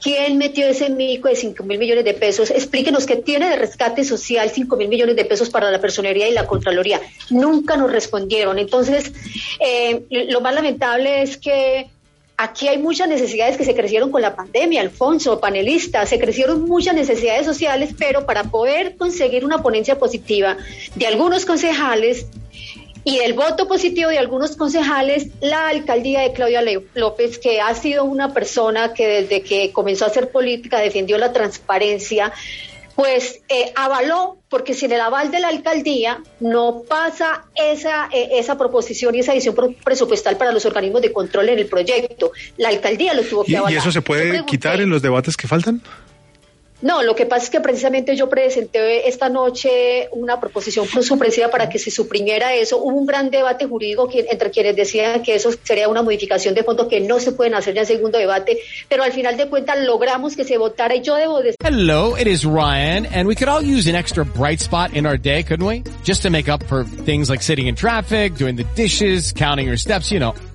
¿Quién metió ese mico de 5 mil millones de pesos? Explíquenos qué tiene de rescate social 5 mil millones de pesos para la personería y la Contraloría. Nunca nos respondieron. Entonces, eh, lo más lamentable es que aquí hay muchas necesidades que se crecieron con la pandemia, Alfonso, panelista, se crecieron muchas necesidades sociales, pero para poder conseguir una ponencia positiva de algunos concejales, y el voto positivo de algunos concejales, la alcaldía de Claudia López, que ha sido una persona que desde que comenzó a hacer política defendió la transparencia, pues eh, avaló, porque sin el aval de la alcaldía no pasa esa, eh, esa proposición y esa edición presupuestal para los organismos de control en el proyecto. La alcaldía lo tuvo que avalar. ¿Y eso se puede quitar en los debates que faltan? No, lo que pasa es que precisamente yo presenté esta noche una proposición *laughs* supresiva para que se suprimiera eso. Hubo un gran debate jurídico entre quienes decían que eso sería una modificación de fondo que no se pueden hacer en segundo debate, pero al final de cuentas logramos que se votara y yo debo decir. Hello, it is Ryan, and we could all use an extra bright spot in our day, couldn't we? Just to make up for things like sitting in traffic, doing the dishes, counting your steps, you know,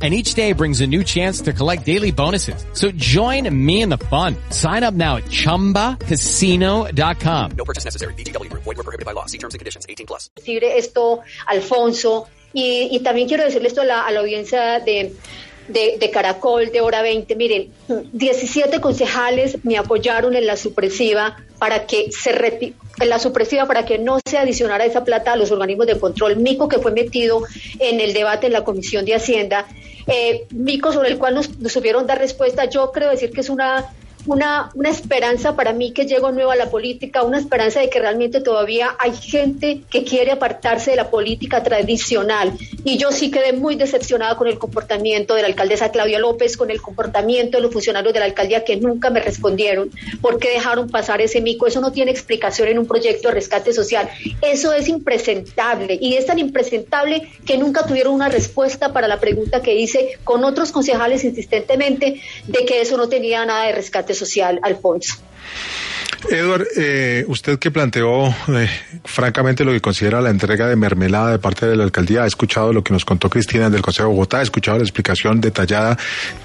and each day brings a new chance to collect daily bonuses. So join me in the fun. Sign up now at ChumbaCasino.com. No purchase necessary. VGW Group. Void were prohibited by law. See terms and conditions. 18 plus. Esto, Alfonso, y, y también quiero decirle esto a la, a la audiencia de, de, de, Caracol de Hora 20. Miren, 17 concejales me apoyaron en la supresiva para que se retire en la supresiva para que no se adicionara esa plata a los organismos de control. Mico que fue metido en el debate en la Comisión de Hacienda eh, Mico, sobre el cual nos, nos supieron dar respuesta. Yo creo decir que es una una, una esperanza para mí que llego nuevo a la política, una esperanza de que realmente todavía hay gente que quiere apartarse de la política tradicional. Y yo sí quedé muy decepcionada con el comportamiento de la alcaldesa Claudia López, con el comportamiento de los funcionarios de la alcaldía que nunca me respondieron por qué dejaron pasar ese mico. Eso no tiene explicación en un proyecto de rescate social. Eso es impresentable y es tan impresentable que nunca tuvieron una respuesta para la pregunta que hice con otros concejales insistentemente de que eso no tenía nada de rescate social, Alfonso. Edward, eh, usted que planteó eh, francamente lo que considera la entrega de mermelada de parte de la alcaldía, ha escuchado lo que nos contó Cristina del Consejo de Bogotá, ha escuchado la explicación detallada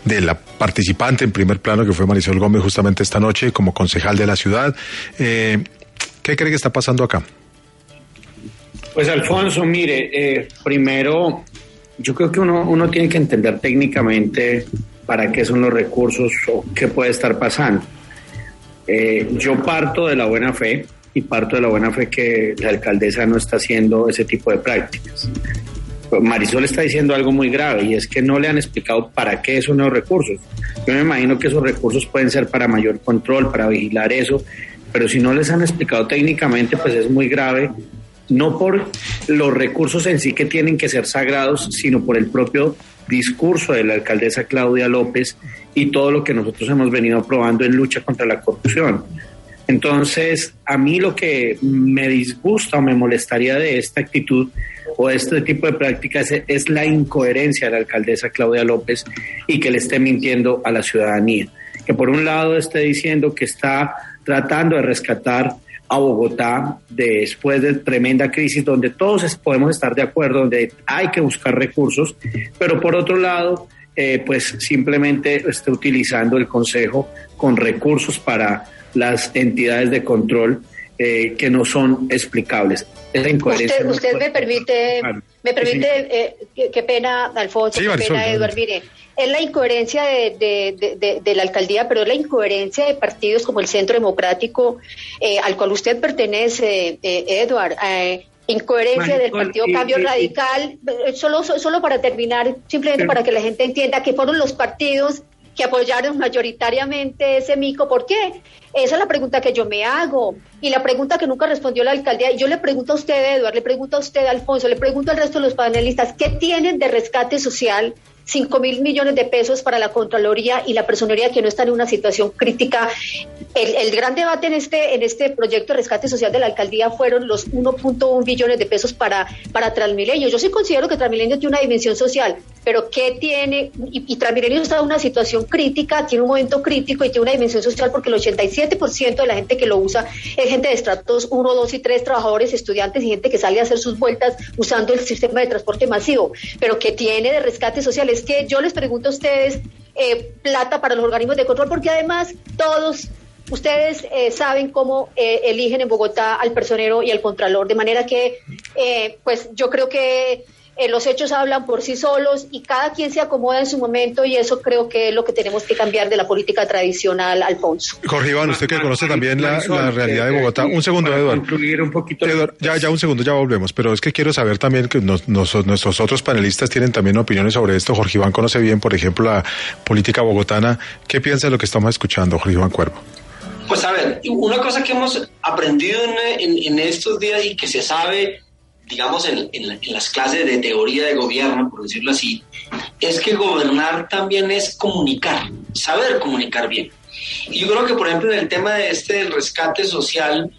de la participante en primer plano que fue Marisol Gómez justamente esta noche como concejal de la ciudad. Eh, ¿Qué cree que está pasando acá? Pues Alfonso, mire, primero yo creo que uno, uno tiene que entender técnicamente para qué son los recursos o qué puede estar pasando. Eh, yo parto de la buena fe y parto de la buena fe que la alcaldesa no está haciendo ese tipo de prácticas. Marisol está diciendo algo muy grave y es que no le han explicado para qué son los recursos. Yo me imagino que esos recursos pueden ser para mayor control, para vigilar eso, pero si no les han explicado técnicamente, pues es muy grave, no por los recursos en sí que tienen que ser sagrados, sino por el propio discurso de la alcaldesa Claudia López y todo lo que nosotros hemos venido aprobando en lucha contra la corrupción. Entonces, a mí lo que me disgusta o me molestaría de esta actitud o este tipo de prácticas es, la incoherencia de la alcaldesa Claudia López y que le esté mintiendo a la ciudadanía. Que por un lado esté diciendo que está tratando de rescatar a Bogotá después de tremenda crisis donde todos podemos estar de acuerdo, donde hay que buscar recursos, pero por otro lado, eh, pues simplemente está utilizando el Consejo con recursos para las entidades de control eh, que no son explicables. Esa incoherencia. Usted, usted me permite, me permite, eh, qué, pena, Alfonso, qué pena, Eduardo, mire es la incoherencia de, de, la alcaldía, pero es la incoherencia de partidos como el Centro Democrático, eh, al cual usted pertenece, eh, Edward. Eh, incoherencia del Partido Cambio Radical, eh, solo, solo para terminar, simplemente Pero- para que la gente entienda que fueron los partidos que apoyaron mayoritariamente ese mico. ¿Por qué? Esa es la pregunta que yo me hago. Y la pregunta que nunca respondió la alcaldía. Y yo le pregunto a usted, Eduardo, le pregunto a usted, Alfonso, le pregunto al resto de los panelistas, ¿qué tienen de rescate social? 5 mil millones de pesos para la Contraloría y la Personería que no están en una situación crítica. El, gran debate en este, en este proyecto de rescate social de la alcaldía fueron los 1.1 billones de pesos para, para Transmilenio. Yo sí considero que Transmilenio tiene una dimensión social, pero ¿qué tiene? Y, y Transmilenio está en una situación crítica, tiene un momento crítico y tiene una dimensión social porque el 87% de la gente que lo usa es gente de estratos 1, 2 y 3, trabajadores, estudiantes y gente que sale a hacer sus vueltas usando el sistema de transporte masivo. Pero ¿qué tiene de rescate social? Es que yo les pregunto a ustedes, eh, plata para los organismos de control, porque además todos ustedes eh, saben cómo eh, eligen en Bogotá al personero y al contralor, de manera que, eh, pues yo creo que eh, los hechos hablan por sí solos y cada quien se acomoda en su momento y eso creo que es lo que tenemos que cambiar de la política tradicional, Alfonso. Jorge Iván, usted que conoce también la, realidad de Bogotá. Un segundo, Eduardo. concluir un poquito. Eduardo, ya, ya un segundo, ya volvemos. Pero es que quiero saber también que nos- nos- nuestros otros panelistas tienen también opiniones sobre esto. Jorge Iván conoce bien, por ejemplo, la política bogotana. ¿Qué piensa de lo que estamos escuchando, Jorge Iván Cuervo? Pues a ver, una cosa que hemos aprendido en, en- en estos días y que se sabe, digamos, en, en en las clases de teoría de gobierno, por decirlo así, es que gobernar también es comunicar, saber comunicar bien. Y yo creo que, por ejemplo, en el tema de este del rescate social,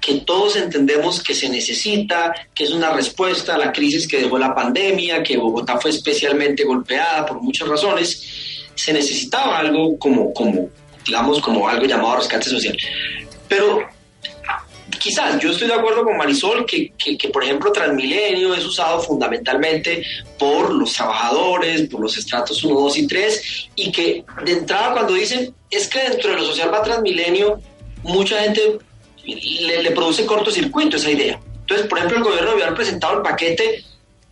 que todos entendemos que se necesita, que es una respuesta a la crisis que dejó la pandemia, que Bogotá fue especialmente golpeada por muchas razones, se necesitaba algo como, como digamos, como algo llamado rescate social. Pero quizás yo estoy de acuerdo con Marisol que, que, por ejemplo, Transmilenio es usado fundamentalmente por los trabajadores, por los estratos 1, 2 y 3, y que de entrada cuando dicen es que dentro de lo social va Transmilenio, mucha gente le, le produce cortocircuito esa idea. Entonces, por ejemplo, el gobierno haber presentado el paquete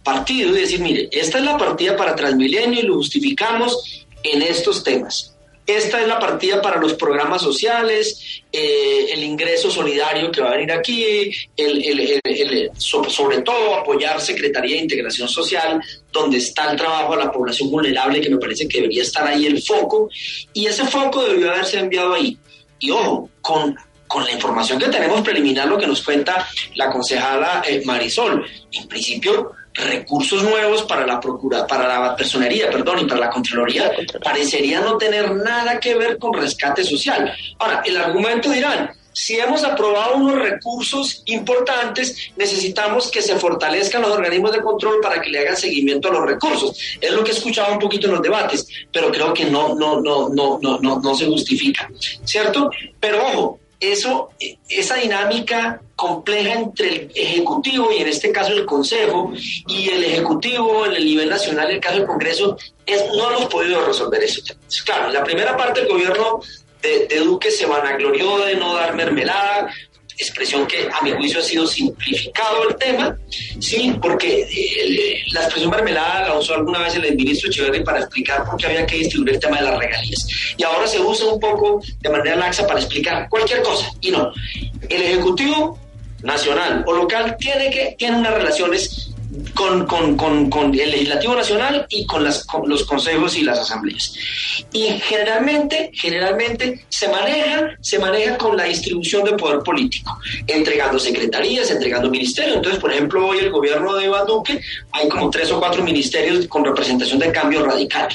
partido y decir, mire, esta es la partida para Transmilenio y lo justificamos en estos temas. Esta es la partida para los programas sociales, eh, el ingreso solidario que va a venir aquí, el, sobre todo apoyar Secretaría de Integración Social, donde está el trabajo a la población vulnerable, que me parece que debería estar ahí el foco, y ese foco debió haberse enviado ahí. Y ojo, con, con la información que tenemos preliminar, lo que nos cuenta la concejala eh, Marisol, en principio recursos nuevos para la procura, para la personería, perdón, y para la contraloría, parecería no tener nada que ver con rescate social. Ahora, el argumento dirán, si hemos aprobado unos recursos importantes, necesitamos que se fortalezcan los organismos de control para que le hagan seguimiento a los recursos. Es lo que he escuchado un poquito en los debates, pero creo que no, no, no, no, no, no, no se justifica, ¿cierto? Pero ojo, eso, esa dinámica compleja entre el Ejecutivo y en este caso el Consejo y el Ejecutivo en el nivel nacional, en el caso del Congreso, es, no hemos podido resolver eso. Claro, la primera parte el gobierno de, de Duque se vanaglorió de no dar mermelada, expresión que a mi juicio ha sido simplificado el tema, sí, porque eh, la expresión mermelada la usó alguna vez el ministro Echeverri para explicar por qué había que distribuir el tema de las regalías. Y ahora se usa un poco de manera laxa para explicar cualquier cosa. Y no, el Ejecutivo nacional o local tiene que tiene unas relaciones con, con, con, con, el legislativo nacional y con, las, con los consejos y las asambleas. Y generalmente, generalmente se maneja, se maneja con la distribución de poder político, entregando secretarías, entregando ministerios. Entonces, por ejemplo, hoy el gobierno de Iván Duque hay como tres o cuatro ministerios con representación de cambio radical.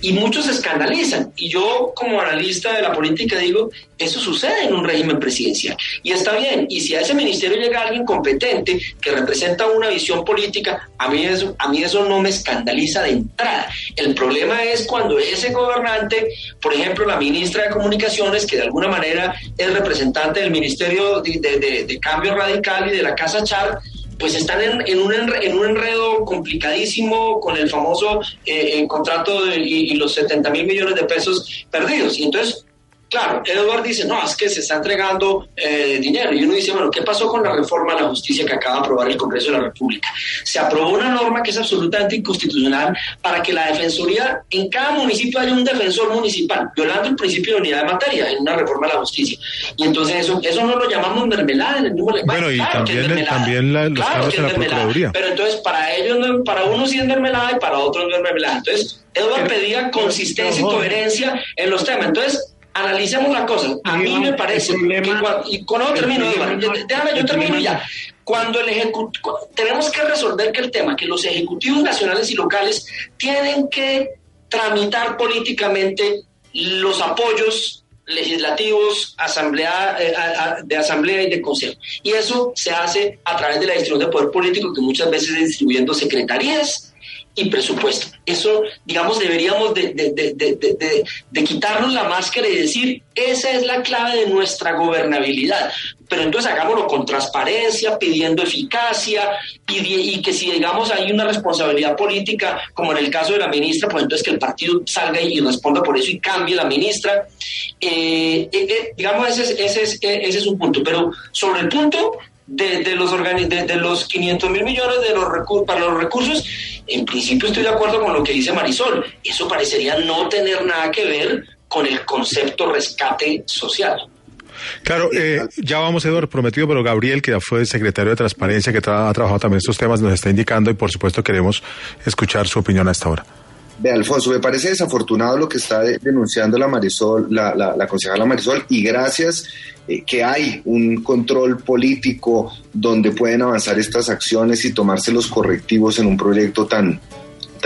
Y muchos se escandalizan. Y yo, como analista de la política, digo, eso sucede en un régimen presidencial. Y está bien. Y si a ese ministerio llega alguien competente que representa una visión política, a mí eso, a mí no me escandaliza de entrada. El problema es cuando ese gobernante, por ejemplo, la ministra de Comunicaciones, que de alguna manera es representante del Ministerio de, Cambio Radical y de la Casa Char, pues están en, en, un, enredo, en un enredo complicadísimo con el famoso eh, contrato de, y, y, los 70 mil millones de pesos perdidos. Y entonces Claro, Edward dice, no, es que se está entregando eh, dinero. Y uno dice, bueno, ¿qué pasó con la reforma a la justicia que acaba de aprobar el Congreso de la República? Se aprobó una norma que es absolutamente inconstitucional para que la Defensoría, en cada municipio haya un defensor municipal, violando el principio de unidad de materia en una reforma a la justicia. Y entonces eso, eso no lo llamamos mermelada en el mismo lenguaje. Bueno, y Claro también, la- los Claro cargos que en la. Procuraduría. Pero entonces para ellos, no- para uno sí es mermelada y para otros no es mermelada. Entonces, Edward pedía consistencia y coherencia en los temas. Entonces, analicemos la cosa. A mí me parece que cua- y con eso termino, Edward. Déjame, yo termino ya. Cuando el ejecutivo, tenemos que resolver que el tema, que los ejecutivos nacionales y locales tienen que tramitar políticamente los apoyos legislativos, asamblea, eh, a- a- de asamblea y de consejo. Y eso se hace a través de la distribución de poder político, que muchas veces es distribuyendo secretarías y presupuesto. Eso, digamos, deberíamos de, de- de- de- quitarnos la máscara y decir, esa es la clave de nuestra gobernabilidad. Pero entonces hagámoslo con transparencia, pidiendo eficacia y, que si, digamos, hay una responsabilidad política, como en el caso de la ministra, pues entonces que el partido salga y responda por eso y cambie la ministra. Eh, eh, eh, digamos, ese es, ese, es, ese es un punto. Pero sobre el punto de, de los, de, los 500 mil millones de los para los recursos, en principio estoy de acuerdo con lo que dice Marisol. Eso parecería no tener nada que ver con el concepto rescate social. Claro, eh, ya vamos, Eduardo, prometido, pero Gabriel, que ya fue secretario de Transparencia, que ha trabajado también estos temas, nos está indicando y por supuesto queremos escuchar su opinión a esta hora. Ve, Alfonso, me parece desafortunado lo que está de- denunciando la Marisol, la, la, la concejala Marisol, y gracias eh, que hay un control político donde pueden avanzar estas acciones y tomarse los correctivos en un proyecto tan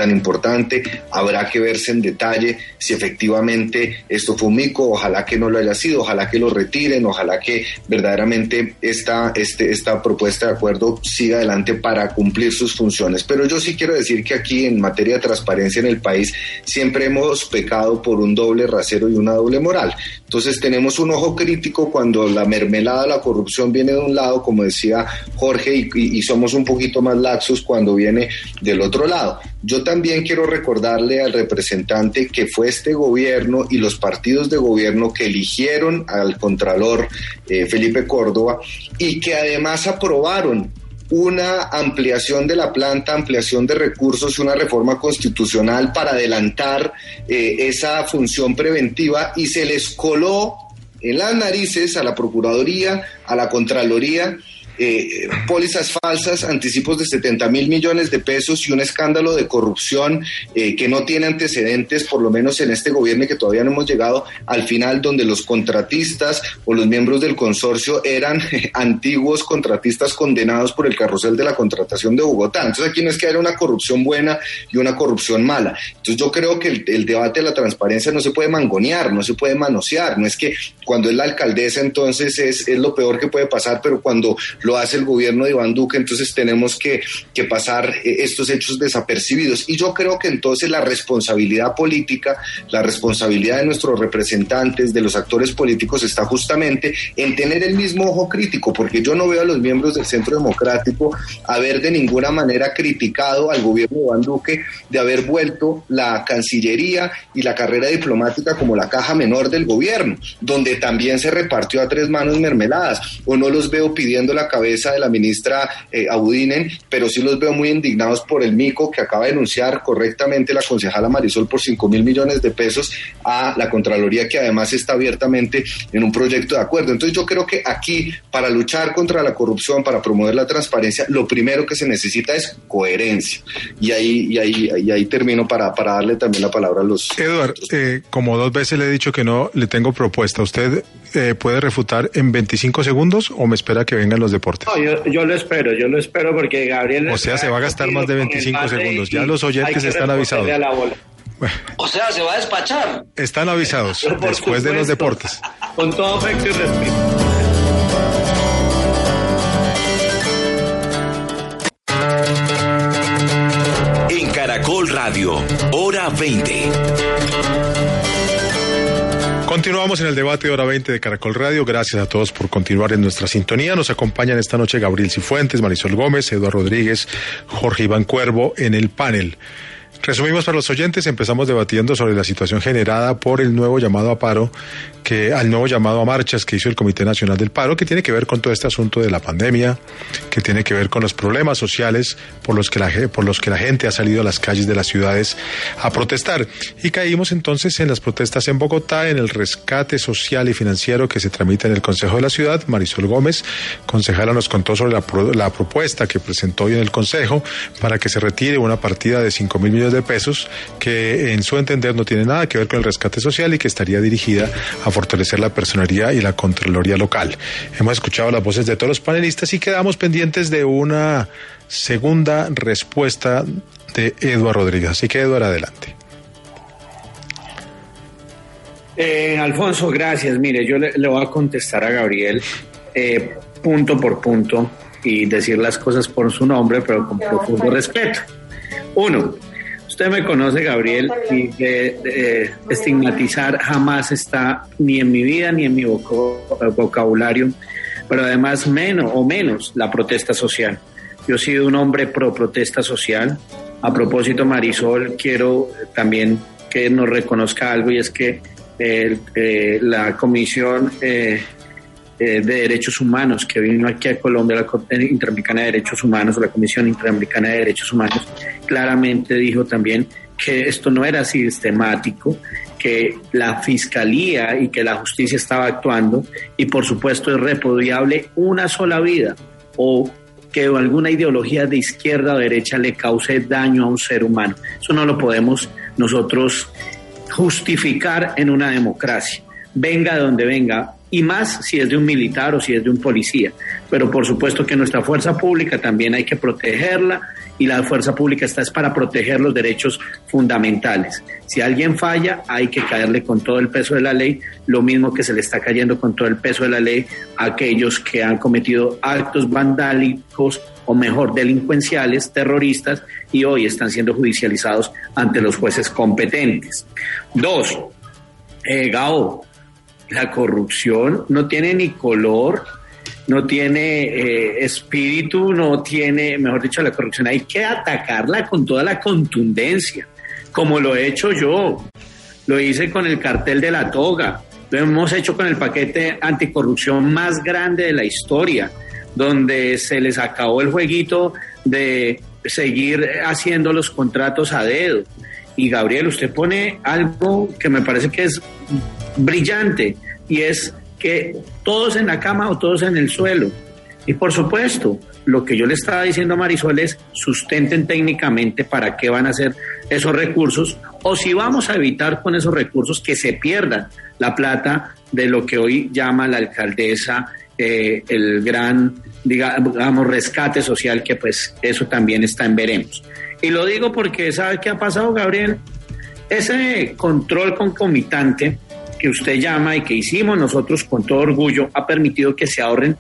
tan importante, habrá que verse en detalle si efectivamente esto fue un mico, ojalá que no lo haya sido, ojalá que lo retiren, ojalá que verdaderamente esta, este, esta propuesta de acuerdo siga adelante para cumplir sus funciones. Pero yo sí quiero decir que aquí en materia de transparencia en el país siempre hemos pecado por un doble rasero y una doble moral. Entonces tenemos un ojo crítico cuando la mermelada, la corrupción viene de un lado, como decía Jorge, y, somos un poquito más laxos cuando viene del otro lado. Yo también quiero recordarle al representante que fue este gobierno y los partidos de gobierno que eligieron al contralor eh, Felipe Córdoba y que además aprobaron una ampliación de la planta, ampliación de recursos y una reforma constitucional para adelantar eh, esa función preventiva y se les coló en las narices a la Procuraduría, a la Contraloría, eh, pólizas falsas, anticipos de 70 mil millones de pesos y un escándalo de corrupción eh, que no tiene antecedentes, por lo menos en este gobierno y que todavía no hemos llegado al final donde los contratistas o los miembros del consorcio eran *laughs* antiguos contratistas condenados por el carrusel de la contratación de Bogotá. Entonces aquí no es que haya una corrupción buena y una corrupción mala. Entonces yo creo que el, el debate de la transparencia no se puede mangonear, no se puede manosear, no es que cuando es la alcaldesa entonces es, es lo peor que puede pasar, pero cuando lo hace el gobierno de Iván Duque, entonces tenemos que, que pasar eh, estos hechos desapercibidos. Y yo creo que entonces la responsabilidad política, la responsabilidad de nuestros representantes, de los actores políticos, está justamente en tener el mismo ojo crítico, porque yo no veo a los miembros del Centro Democrático haber de ninguna manera criticado al gobierno de Iván Duque de haber vuelto la Cancillería y la carrera diplomática como la caja menor del gobierno, donde también se repartió a tres manos mermeladas, o no los veo pidiendo la cabeza de la ministra eh, Abudinen, pero sí los veo muy indignados por el mico que acaba de denunciar correctamente la concejala Marisol por 5 mil millones de pesos a la Contraloría, que además está abiertamente en un proyecto de acuerdo. Entonces yo creo que aquí, para luchar contra la corrupción, para promover la transparencia, lo primero que se necesita es coherencia. Y ahí, y ahí, y ahí termino para, para darle también la palabra a los... Edward, eh, como dos veces le he dicho que no, le tengo propuesta. ¿Usted eh, puede refutar en 25 segundos o me espera que vengan los deportes? No, yo, yo lo espero, yo lo espero porque Gabriel... O sea, se va a gastar más de 25 segundos. Ya los oyentes están avisados. O sea, se va a despachar. Están avisados *laughs* después de los deportes. *laughs* Con todo afecto y respeto. En Caracol Radio, hora 20. Continuamos en el debate de hora 20 de Caracol Radio. Gracias a todos por continuar en nuestra sintonía. Nos acompañan esta noche Gabriel Cifuentes, Marisol Gómez, Eduardo Rodríguez, Jorge Iván Cuervo en el panel. Resumimos para los oyentes, empezamos debatiendo sobre la situación generada por el nuevo llamado a paro, que al nuevo llamado a marchas que hizo el Comité Nacional del Paro, que tiene que ver con todo este asunto de la pandemia, que tiene que ver con los problemas sociales por los que la, por los que la gente ha salido a las calles de las ciudades a protestar. Y caímos entonces en las protestas en Bogotá, en el rescate social y financiero que se tramita en el Consejo de la Ciudad. Marisol Gómez, concejala, nos contó sobre la, la propuesta que presentó hoy en el Consejo para que se retire una partida de 5 mil millones de pesos que en su entender no tiene nada que ver con el rescate social y que estaría dirigida a fortalecer la personería y la Contraloría local. Hemos escuchado las voces de todos los panelistas y quedamos pendientes de una segunda respuesta de Eduardo Rodríguez. Así que Eduardo, adelante. Eh, Alfonso, gracias. Mire, yo le, voy a contestar a Gabriel eh, punto por punto y decir las cosas por su nombre, pero con profundo respeto. Uno, usted me conoce, Gabriel, y de, de, estigmatizar jamás está ni en mi vida ni en mi vocabulario, pero además menos o menos la protesta social. Yo he sido un hombre pro protesta social. A propósito, Marisol, quiero también que nos reconozca algo y es que eh, eh, la Comisión eh, de Derechos Humanos que vino aquí a Colombia, la Corte Interamericana de Derechos Humanos, o la Comisión Interamericana de Derechos Humanos, claramente dijo también que esto no era sistemático, que la Fiscalía y que la justicia estaba actuando y por supuesto es repudiable una sola vida o que alguna ideología de izquierda o derecha le cause daño a un ser humano. Eso no lo podemos nosotros justificar en una democracia, venga de donde venga, y más si es de un militar o si es de un policía. Pero por supuesto que nuestra fuerza pública también hay que protegerla y la fuerza pública está es para proteger los derechos fundamentales. Si alguien falla, hay que caerle con todo el peso de la ley, lo mismo que se le está cayendo con todo el peso de la ley a aquellos que han cometido actos vandálicos o mejor delincuenciales, terroristas, y hoy están siendo judicializados ante los jueces competentes. Dos, eh, Gao, la corrupción no tiene ni color, no tiene eh, espíritu, no tiene, mejor dicho, la corrupción. Hay que atacarla con toda la contundencia, como lo he hecho yo, lo hice con el cartel de la toga, lo hemos hecho con el paquete anticorrupción más grande de la historia, donde se les acabó el jueguito de seguir haciendo los contratos a dedo. Y Gabriel, usted pone algo que me parece que es brillante y es que todos en la cama o todos en el suelo. Y por supuesto, lo que yo le estaba diciendo a Marisol es sustenten técnicamente para qué van a hacer esos recursos o si vamos a evitar con esos recursos que se pierda la plata de lo que hoy llama la alcaldesa eh, el gran, digamos, rescate social, que pues eso también está en veremos. Y lo digo porque, ¿sabe qué ha pasado, Gabriel? Ese control concomitante que usted llama y que hicimos nosotros con todo orgullo ha permitido que se ahorren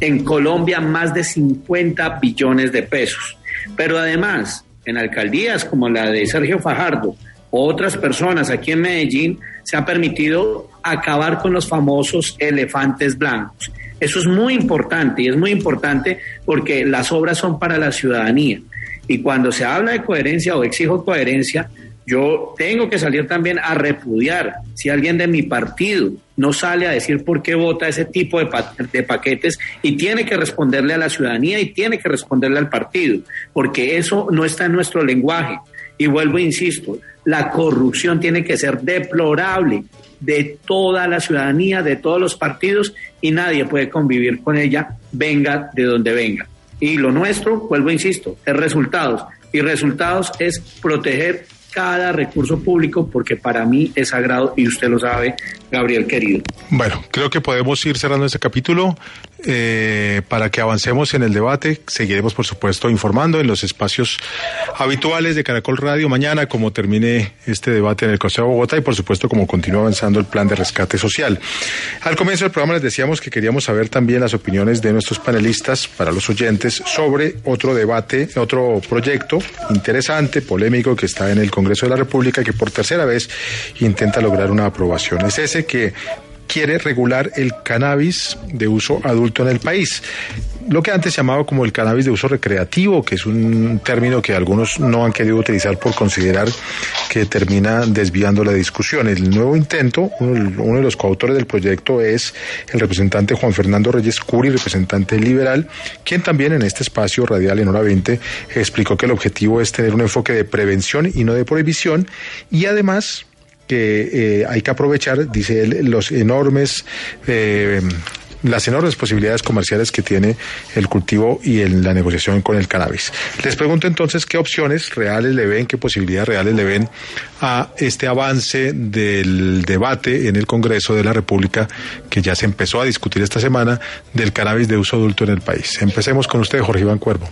en Colombia más de 50 billones de pesos. Pero además, en alcaldías como la de Sergio Fajardo, otras personas aquí en Medellín, se ha permitido acabar con los famosos elefantes blancos. Eso es muy importante y es muy importante porque las obras son para la ciudadanía. Y cuando se habla de coherencia o exijo coherencia, yo tengo que salir también a repudiar si alguien de mi partido no sale a decir por qué vota ese tipo de, pa de, paquetes y tiene que responderle a la ciudadanía y tiene que responderle al partido, porque eso no está en nuestro lenguaje. Y vuelvo, insisto, la corrupción tiene que ser deplorable de toda la ciudadanía, de todos los partidos, y nadie puede convivir con ella, venga de donde venga. Y lo nuestro, vuelvo, e insisto, es resultados. Y resultados es proteger cada recurso público porque para mí es sagrado y usted lo sabe, Gabriel querido. Bueno, creo que podemos ir cerrando este capítulo. Eh, para que avancemos en el debate, seguiremos por supuesto informando en los espacios habituales de Caracol Radio mañana, como termine este debate en el Consejo de Bogotá y por supuesto como continúa avanzando el plan de rescate social. Al comienzo del programa les decíamos que queríamos saber también las opiniones de nuestros panelistas para los oyentes sobre otro debate, otro proyecto interesante, polémico que está en el Congreso de la República que por tercera vez intenta lograr una aprobación. Es ese que quiere regular el cannabis de uso adulto en el país. lo que antes se llamaba como el cannabis de uso recreativo, que es un término que algunos no han querido utilizar por considerar que termina desviando la discusión. El nuevo intento, uno, de los coautores del proyecto es el representante Juan Fernando Reyes Curi, representante liberal, quien también en este espacio radial en hora 20 explicó que el objetivo es tener un enfoque de prevención y no de prohibición y además que eh, hay que aprovechar, dice él, los enormes eh, las enormes posibilidades comerciales que tiene el cultivo y en la negociación con el cannabis. Les pregunto entonces qué opciones reales le ven, qué posibilidades reales le ven a este avance del debate en el Congreso de la República que ya se empezó a discutir esta semana del cannabis de uso adulto en el país. Empecemos con usted, Jorge Iván Cuervo.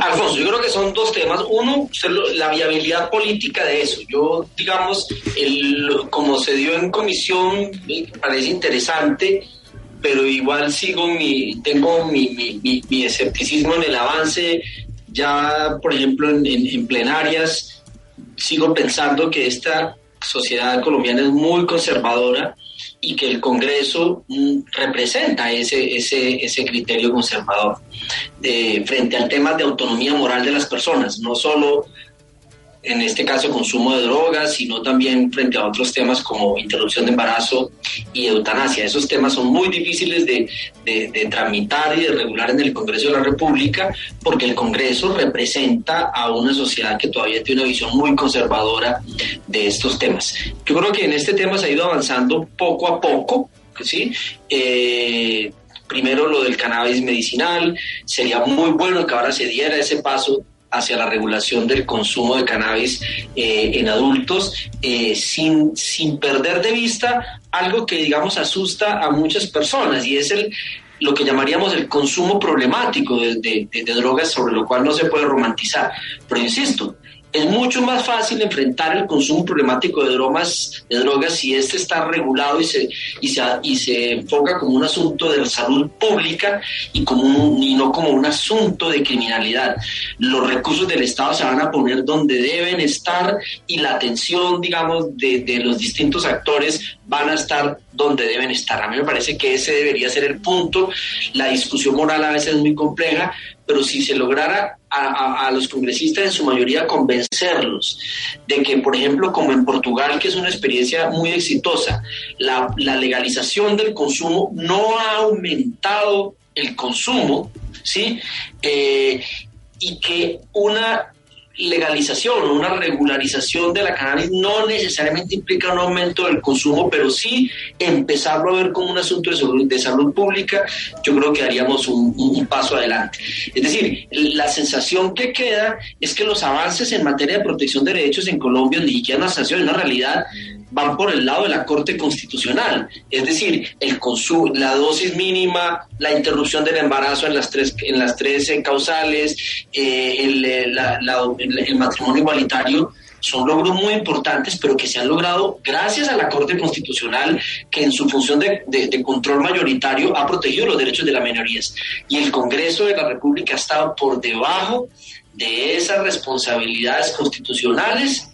Alfonso, yo creo que son dos temas. Uno, la viabilidad política de eso. Yo, digamos, el, como se dio en comisión, parece interesante, pero igual sigo mi, tengo mi, mi, mi escepticismo en el avance. Ya, por ejemplo, en, en plenarias, sigo pensando que esta sociedad colombiana es muy conservadora y que el Congreso mm, representa ese, ese, ese criterio conservador eh, frente al tema de autonomía moral de las personas, no solo en este caso consumo de drogas, sino también frente a otros temas como interrupción de embarazo y eutanasia. Esos temas son muy difíciles de, de, de, tramitar y de regular en el Congreso de la República porque el Congreso representa a una sociedad que todavía tiene una visión muy conservadora de estos temas. Yo creo que en este tema se ha ido avanzando poco a poco, ¿sí? Eh, primero lo del cannabis medicinal, sería muy bueno que ahora se diera ese paso hacia la regulación del consumo de cannabis eh, en adultos, eh, sin, sin perder de vista algo que, digamos, asusta a muchas personas y es el, lo que llamaríamos el consumo problemático de, de, de, drogas, sobre lo cual no se puede romantizar. Pero insisto, es mucho más fácil enfrentar el consumo problemático de drogas, de drogas si este está regulado y se, y, se, y se enfoca como un asunto de salud pública y, como y no como un asunto de criminalidad. Los recursos del Estado se van a poner donde deben estar y la atención, digamos, de, de los distintos actores van a estar donde deben estar. A mí me parece que ese debería ser el punto. La discusión moral a veces es muy compleja, pero si se lograra a, los congresistas en su mayoría convencerlos de que, por ejemplo, como en Portugal, que es una experiencia muy exitosa, la, la legalización del consumo no ha aumentado el consumo, ¿sí? Eh, y que una legalización una regularización de la cannabis no necesariamente implica un aumento del consumo, pero sí empezarlo a ver como un asunto de salud, de salud pública, yo creo que haríamos un, un, paso adelante. Es decir, la sensación que queda es que los avances en materia de protección de derechos en Colombia, ni siquiera una sensación, es una realidad, van por el lado de la Corte Constitucional, es decir, el consumo, la dosis mínima, la interrupción del embarazo en las tres, en las tres causales, eh, el, la, la, el, el matrimonio igualitario, son logros muy importantes, pero que se han logrado gracias a la Corte Constitucional, que en su función de, de, de, control mayoritario ha protegido los derechos de las minorías. Y el Congreso de la República ha estado por debajo de esas responsabilidades constitucionales,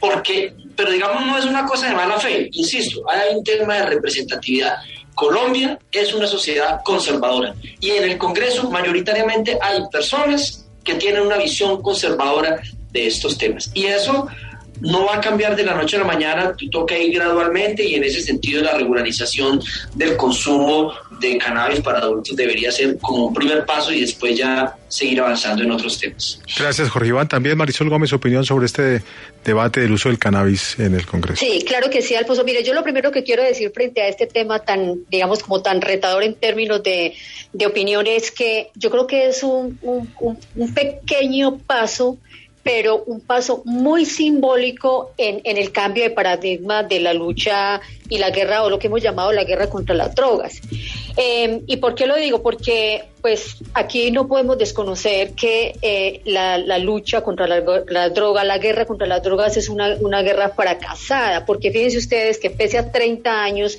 porque, pero digamos, no es una cosa de mala fe, insisto, hay un tema de representatividad. Colombia es una sociedad conservadora y en el Congreso mayoritariamente hay personas que tienen una visión conservadora de estos temas. Y eso no va a cambiar de la noche a la mañana, toca ir gradualmente y en ese sentido la regularización del consumo de cannabis para adultos debería ser como un primer paso y después ya seguir avanzando en otros temas. Gracias, Jorge Iván. También Marisol Gómez, opinión sobre este debate del uso del cannabis en el Congreso. Sí, claro que sí, Alfonso. Mire, yo lo primero que quiero decir frente a este tema tan, digamos, como tan retador en términos de, de opinión es que yo creo que es un, un, un pequeño paso pero un paso muy simbólico en, en, el cambio de paradigma de la lucha y la guerra o lo que hemos llamado la guerra contra las drogas. Eh, ¿Y por qué lo digo? Porque pues aquí no podemos desconocer que eh, la, la, lucha contra la, la, droga, la guerra contra las drogas es una, una, guerra fracasada, porque fíjense ustedes que pese a 30 años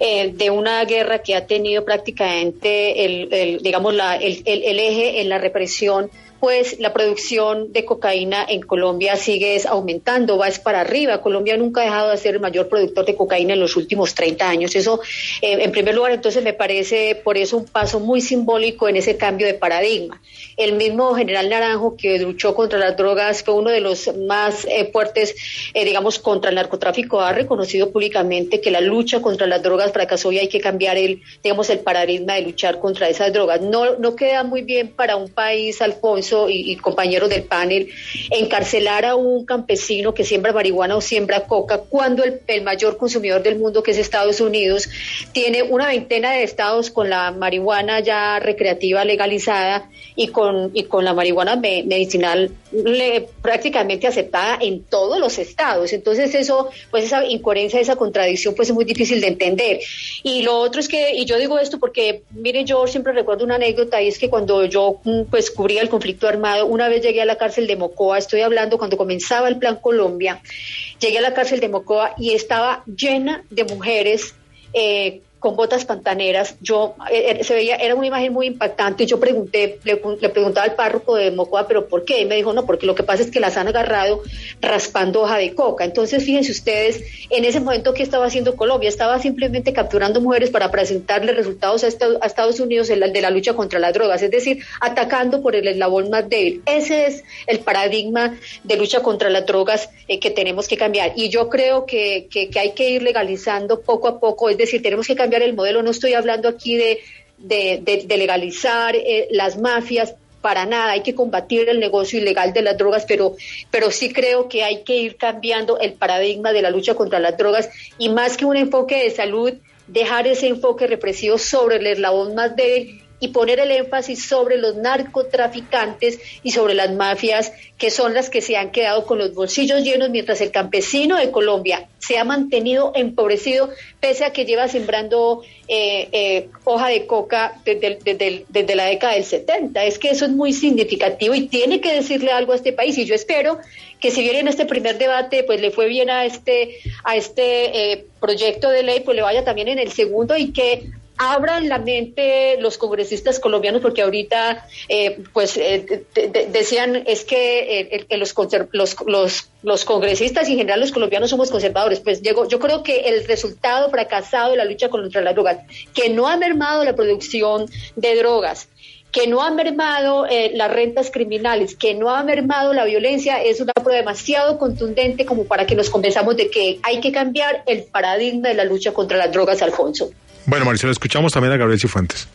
eh, de una guerra que ha tenido prácticamente el, el digamos la, el, el, el eje en la represión, pues la producción de cocaína en Colombia sigue aumentando, va es para arriba. Colombia nunca ha dejado de ser el mayor productor de cocaína en los últimos 30 años. Eso, eh, en primer lugar, entonces me parece por eso un paso muy simbólico en ese cambio de paradigma. El mismo general Naranjo que luchó contra las drogas fue uno de los más eh, fuertes, eh, digamos, contra el narcotráfico. Ha reconocido públicamente que la lucha contra las drogas fracasó y hay que cambiar el, digamos, el paradigma de luchar contra esas drogas. No, no queda muy bien para un país, Alfonso y, compañeros del panel, encarcelar a un campesino que siembra marihuana o siembra coca cuando el, mayor consumidor del mundo, que es Estados Unidos, tiene una veintena de estados con la marihuana ya recreativa legalizada y con, y con la marihuana medicinal prácticamente aceptada en todos los estados. Entonces eso, pues esa incoherencia, esa contradicción, pues es muy difícil de entender. Y lo otro es que, y yo digo esto porque, miren, yo siempre recuerdo una anécdota y es que cuando yo mm, pues cubría el conflicto armado, una vez llegué a la cárcel de Mocoa, estoy hablando cuando comenzaba el Plan Colombia, llegué a la cárcel de Mocoa y estaba llena de mujeres eh, con botas pantaneras. Yo eh, eh, se veía, era una imagen muy impactante. y Yo pregunté, le, preguntaba al párroco de Mocoa, pero ¿por qué? Y me dijo, no, porque lo que pasa es que las han agarrado raspando hoja de coca. Entonces, fíjense ustedes, en ese momento, ¿qué estaba haciendo Colombia? Estaba simplemente capturando mujeres para presentarle resultados a, Estados Unidos de la lucha contra las drogas, es decir, atacando por el eslabón más débil. Ese es el paradigma de lucha contra las drogas eh, que tenemos que cambiar. Y yo creo que, que hay que ir legalizando poco a poco, es decir, tenemos que cambiar el modelo. No estoy hablando aquí de, de, legalizar eh, las mafias, para nada, hay que combatir el negocio ilegal de las drogas, pero, pero sí creo que hay que ir cambiando el paradigma de la lucha contra las drogas y más que un enfoque de salud, dejar ese enfoque represivo sobre el eslabón más débil y poner el énfasis sobre los narcotraficantes y sobre las mafias que son las que se han quedado con los bolsillos llenos mientras el campesino de Colombia se ha mantenido empobrecido pese a que lleva sembrando eh, eh, hoja de coca desde, desde, la década del 70. Es que eso es muy significativo y tiene que decirle algo a este país y yo espero que si bien en este primer debate pues le fue bien a este a este eh, proyecto de ley pues le vaya también en el segundo y que abran la mente los congresistas colombianos, porque ahorita, eh, pues, eh, decían, es que eh, los, los, los, congresistas y en general los colombianos somos conservadores. Pues llegó, yo creo que el resultado fracasado de la lucha contra las drogas, que no ha mermado la producción de drogas, que no ha mermado las rentas criminales, que no ha mermado la violencia, es una prueba demasiado contundente como para que nos convenzamos de que hay que cambiar el paradigma de la lucha contra las drogas, Alfonso. Bueno, Marcelo, escuchamos también a Gabriel Cifuentes.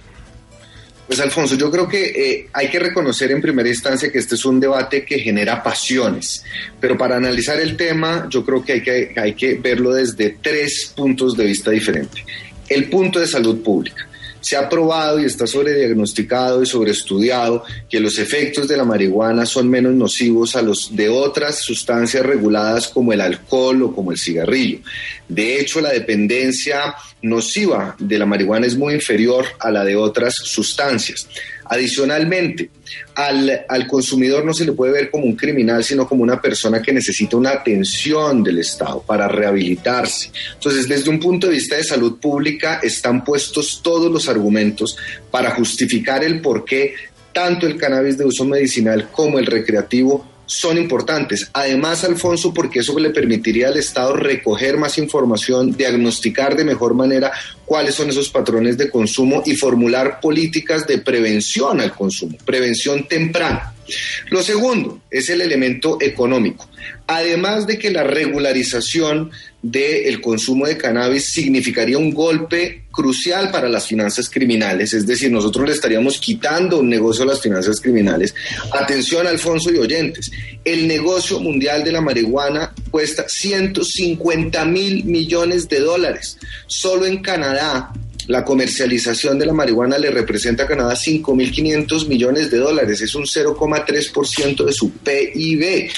Pues Alfonso, yo creo que eh, hay que reconocer en primera instancia que este es un debate que genera pasiones, pero para analizar el tema yo creo que hay que, hay que verlo desde tres puntos de vista diferentes. El punto de salud pública. Se ha probado y está sobrediagnosticado y sobreestudiado que los efectos de la marihuana son menos nocivos a los de otras sustancias reguladas como el alcohol o como el cigarrillo. De hecho, la dependencia nociva de la marihuana es muy inferior a la de otras sustancias. Adicionalmente, al, al, consumidor no se le puede ver como un criminal, sino como una persona que necesita una atención del Estado para rehabilitarse. Entonces, desde un punto de vista de salud pública, están puestos todos los argumentos para justificar el por qué tanto el cannabis de uso medicinal como el recreativo son importantes. Además, Alfonso, porque eso le permitiría al Estado recoger más información, diagnosticar de mejor manera cuáles son esos patrones de consumo y formular políticas de prevención al consumo, prevención temprana. Lo segundo es el elemento económico. Además de que la regularización del consumo de cannabis significaría un golpe crucial para las finanzas criminales, es decir, nosotros le estaríamos quitando un negocio a las finanzas criminales. Atención, Alfonso y oyentes, el negocio mundial de la marihuana cuesta 150 mil millones de dólares. Solo en Canadá la comercialización de la marihuana le representa a Canadá 5.500 millones de dólares, es un 0,3% de su PIB.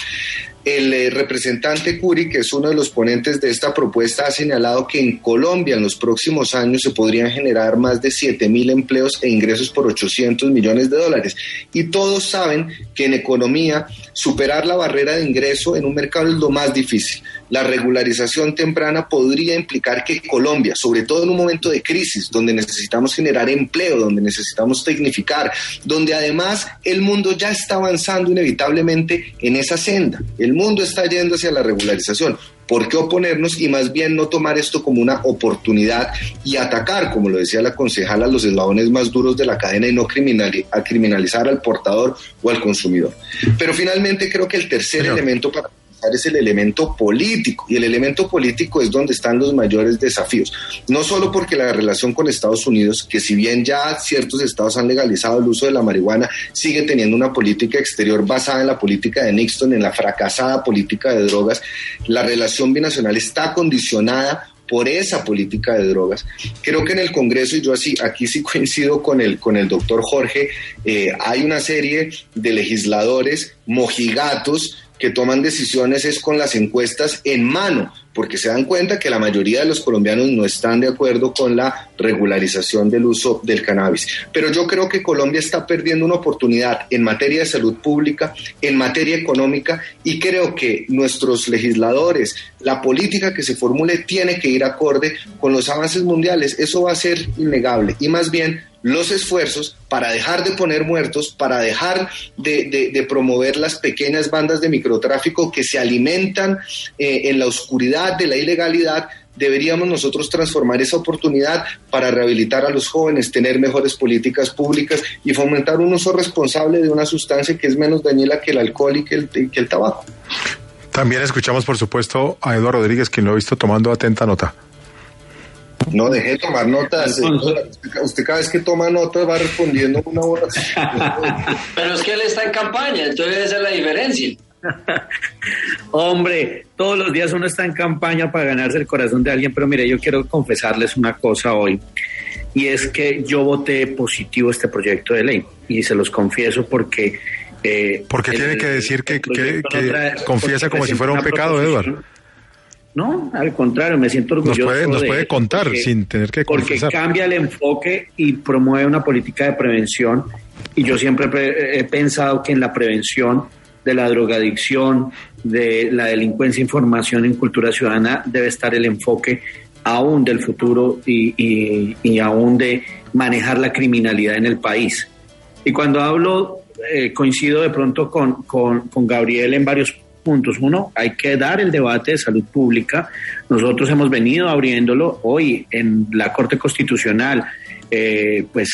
El eh, representante Curi, que es uno de los ponentes de esta propuesta, ha señalado que en Colombia en los próximos años se podrían generar más de 7 mil empleos e ingresos por 800 millones de dólares. Y todos saben que en economía superar la barrera de ingreso en un mercado es lo más difícil. La regularización temprana podría implicar que Colombia, sobre todo en un momento de crisis, donde necesitamos generar empleo, donde necesitamos tecnificar, donde además el mundo ya está avanzando inevitablemente en esa senda, el mundo está yendo hacia la regularización. ¿Por qué oponernos y más bien no tomar esto como una oportunidad y atacar, como lo decía la concejala, los eslabones más duros de la cadena y no criminali- a criminalizar al portador o al consumidor? Pero finalmente creo que el tercer elemento para es el elemento político y el elemento político es donde están los mayores desafíos. No solo porque la relación con Estados Unidos, que si bien ya ciertos estados han legalizado el uso de la marihuana, sigue teniendo una política exterior basada en la política de Nixon, en la fracasada política de drogas, la relación binacional está condicionada por esa política de drogas. Creo que en el Congreso, y yo así, aquí sí coincido con el, con el doctor Jorge, eh, hay una serie de legisladores mojigatos que toman decisiones es con las encuestas en mano, porque se dan cuenta que la mayoría de los colombianos no están de acuerdo con la regularización del uso del cannabis. Pero yo creo que Colombia está perdiendo una oportunidad en materia de salud pública, en materia económica, y creo que nuestros legisladores, la política que se formule tiene que ir acorde con los avances mundiales. Eso va a ser innegable. Y más bien los esfuerzos para dejar de poner muertos, para dejar de, promover las pequeñas bandas de microtráfico que se alimentan eh, en la oscuridad de la ilegalidad, deberíamos nosotros transformar esa oportunidad para rehabilitar a los jóvenes, tener mejores políticas públicas y fomentar un uso responsable de una sustancia que es menos dañina que el alcohol y que el, que el tabaco. También escuchamos, por supuesto, a Eduardo Rodríguez, quien lo he visto tomando atenta nota. No deje de tomar notas. eh, Usted, cada vez que toma notas va respondiendo una hora. *laughs* Pero es que él está en campaña, entonces esa es la diferencia. *laughs* Hombre, todos los días uno está en campaña para ganarse el corazón de alguien, pero mire, yo quiero confesarles una cosa hoy, y es que yo voté positivo este proyecto de ley, y se los confieso porque... Eh, Porque el- tiene que decir que, el que- proyecto que no trae- confiesa como si fuera un pecado, Eduardo. No, al contrario, me siento Nos orgulloso. puede, nos de puede contar porque- sin tener que porque confesar. cambia el enfoque y promueve una política de prevención. Y yo siempre pre- he pensado que en la prevención de la drogadicción, de la delincuencia, información en cultura ciudadana, debe estar el enfoque aún del futuro y, y- y aún de manejar la criminalidad en el país. Y cuando hablo, eh, coincido de pronto con, con, con Gabriel en varios puntos. Uno, hay que dar el debate de salud pública. Nosotros hemos venido abriéndolo hoy en la Corte Constitucional, eh, pues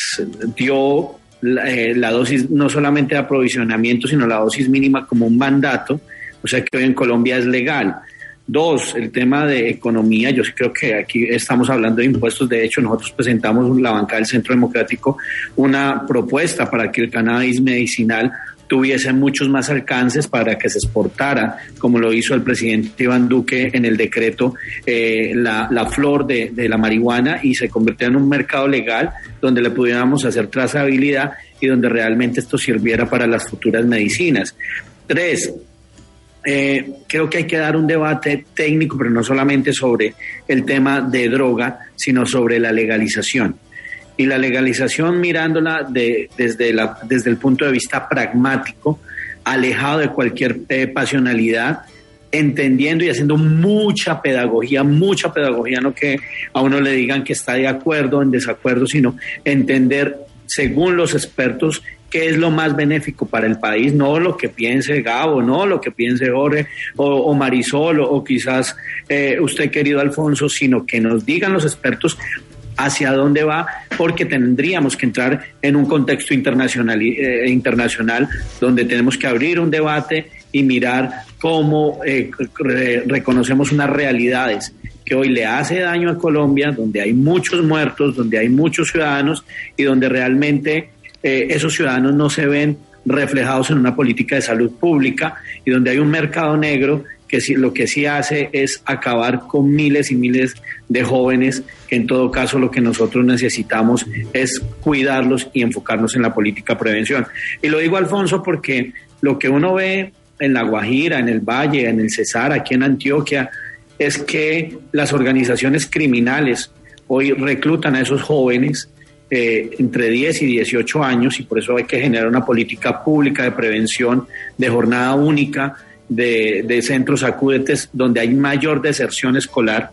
dio la, eh, la dosis no solamente de aprovisionamiento, sino la dosis mínima como un mandato, o sea que hoy en Colombia es legal. Dos, el tema de economía. Yo creo que aquí estamos hablando de impuestos. De hecho, nosotros presentamos la banca del Centro Democrático una propuesta para que el cannabis medicinal tuviese muchos más alcances para que se exportara, como lo hizo el presidente Iván Duque en el decreto, eh, la, la flor de, de la marihuana y se convirtiera en un mercado legal donde le pudiéramos hacer trazabilidad y donde realmente esto sirviera para las futuras medicinas. Tres, eh, creo que hay que dar un debate técnico, pero no solamente sobre el tema de droga, sino sobre la legalización. Y la legalización mirándola de- desde, la, desde el punto de vista pragmático, alejado de cualquier eh, pasionalidad, entendiendo y haciendo mucha pedagogía, mucha pedagogía, no que a uno le digan que está de acuerdo, en desacuerdo, sino entender según los expertos qué es lo más benéfico para el país, no lo que piense Gabo, no lo que piense Jorge o, o Marisol o, o quizás eh, usted querido Alfonso, sino que nos digan los expertos hacia dónde va, porque tendríamos que entrar en un contexto internacional, eh, internacional donde tenemos que abrir un debate y mirar cómo eh, re- reconocemos unas realidades que hoy le hace daño a Colombia, donde hay muchos muertos, donde hay muchos ciudadanos y donde realmente eh, esos ciudadanos no se ven reflejados en una política de salud pública y donde hay un mercado negro que sí- lo que sí hace es acabar con miles y miles de jóvenes, que en todo caso lo que nosotros necesitamos es cuidarlos y enfocarnos en la política de prevención. Y lo digo, Alfonso, porque lo que uno ve en La Guajira, en el Valle, en el Cesar, aquí en Antioquia, es que las organizaciones criminales hoy reclutan a esos jóvenes eh, entre 10 y 18 años y por eso hay que generar una política pública de prevención de jornada única de, de centros acúdetes donde hay mayor deserción escolar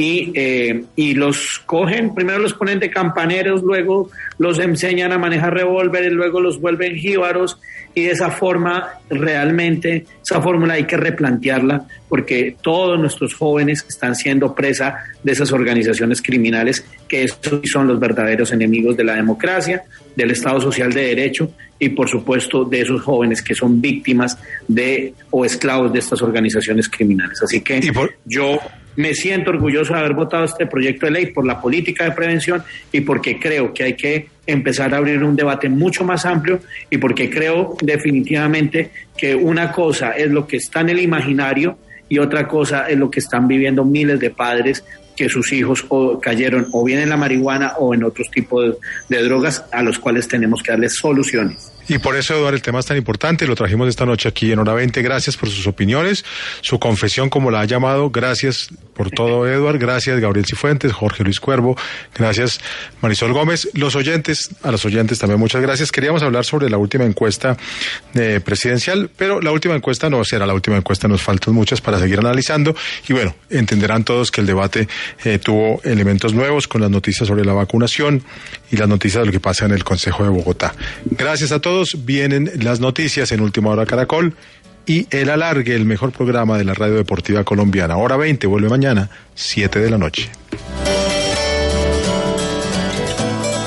y, eh, y los cogen, primero los ponen de campaneros, luego los enseñan a manejar revólveres, luego los vuelven jíbaros y de esa forma realmente esa fórmula hay que replantearla porque todos nuestros jóvenes están siendo presa de esas organizaciones criminales que son los verdaderos enemigos de la democracia, del Estado Social de Derecho y por supuesto de esos jóvenes que son víctimas de o esclavos de estas organizaciones criminales. Así que yo me siento orgulloso de haber votado este proyecto de ley por la política de prevención y porque creo que hay que empezar a abrir un debate mucho más amplio y porque creo definitivamente que una cosa es lo que está en el imaginario y otra cosa es lo que están viviendo miles de padres que sus hijos o cayeron o bien en la marihuana o en otros tipos de, de drogas a los cuales tenemos que darles soluciones. Y por eso, Eduardo, el tema es tan importante. Lo trajimos esta noche aquí en Hora 20. Gracias por sus opiniones, su confesión, como la ha llamado. Gracias por todo, Eduardo. Gracias, Gabriel Cifuentes, Jorge Luis Cuervo. Gracias, Marisol Gómez. Los oyentes, a los oyentes también muchas gracias. Queríamos hablar sobre la última encuesta eh, presidencial, pero la última encuesta no será la última encuesta. Nos faltan muchas para seguir analizando. Y bueno, entenderán todos que el debate eh, tuvo elementos nuevos con las noticias sobre la vacunación y las noticias de lo que pasa en el Consejo de Bogotá. Gracias a Vienen las noticias en Última Hora Caracol y el alargue, el mejor programa de la radio deportiva colombiana. Hora 20, vuelve mañana, 7 de la noche.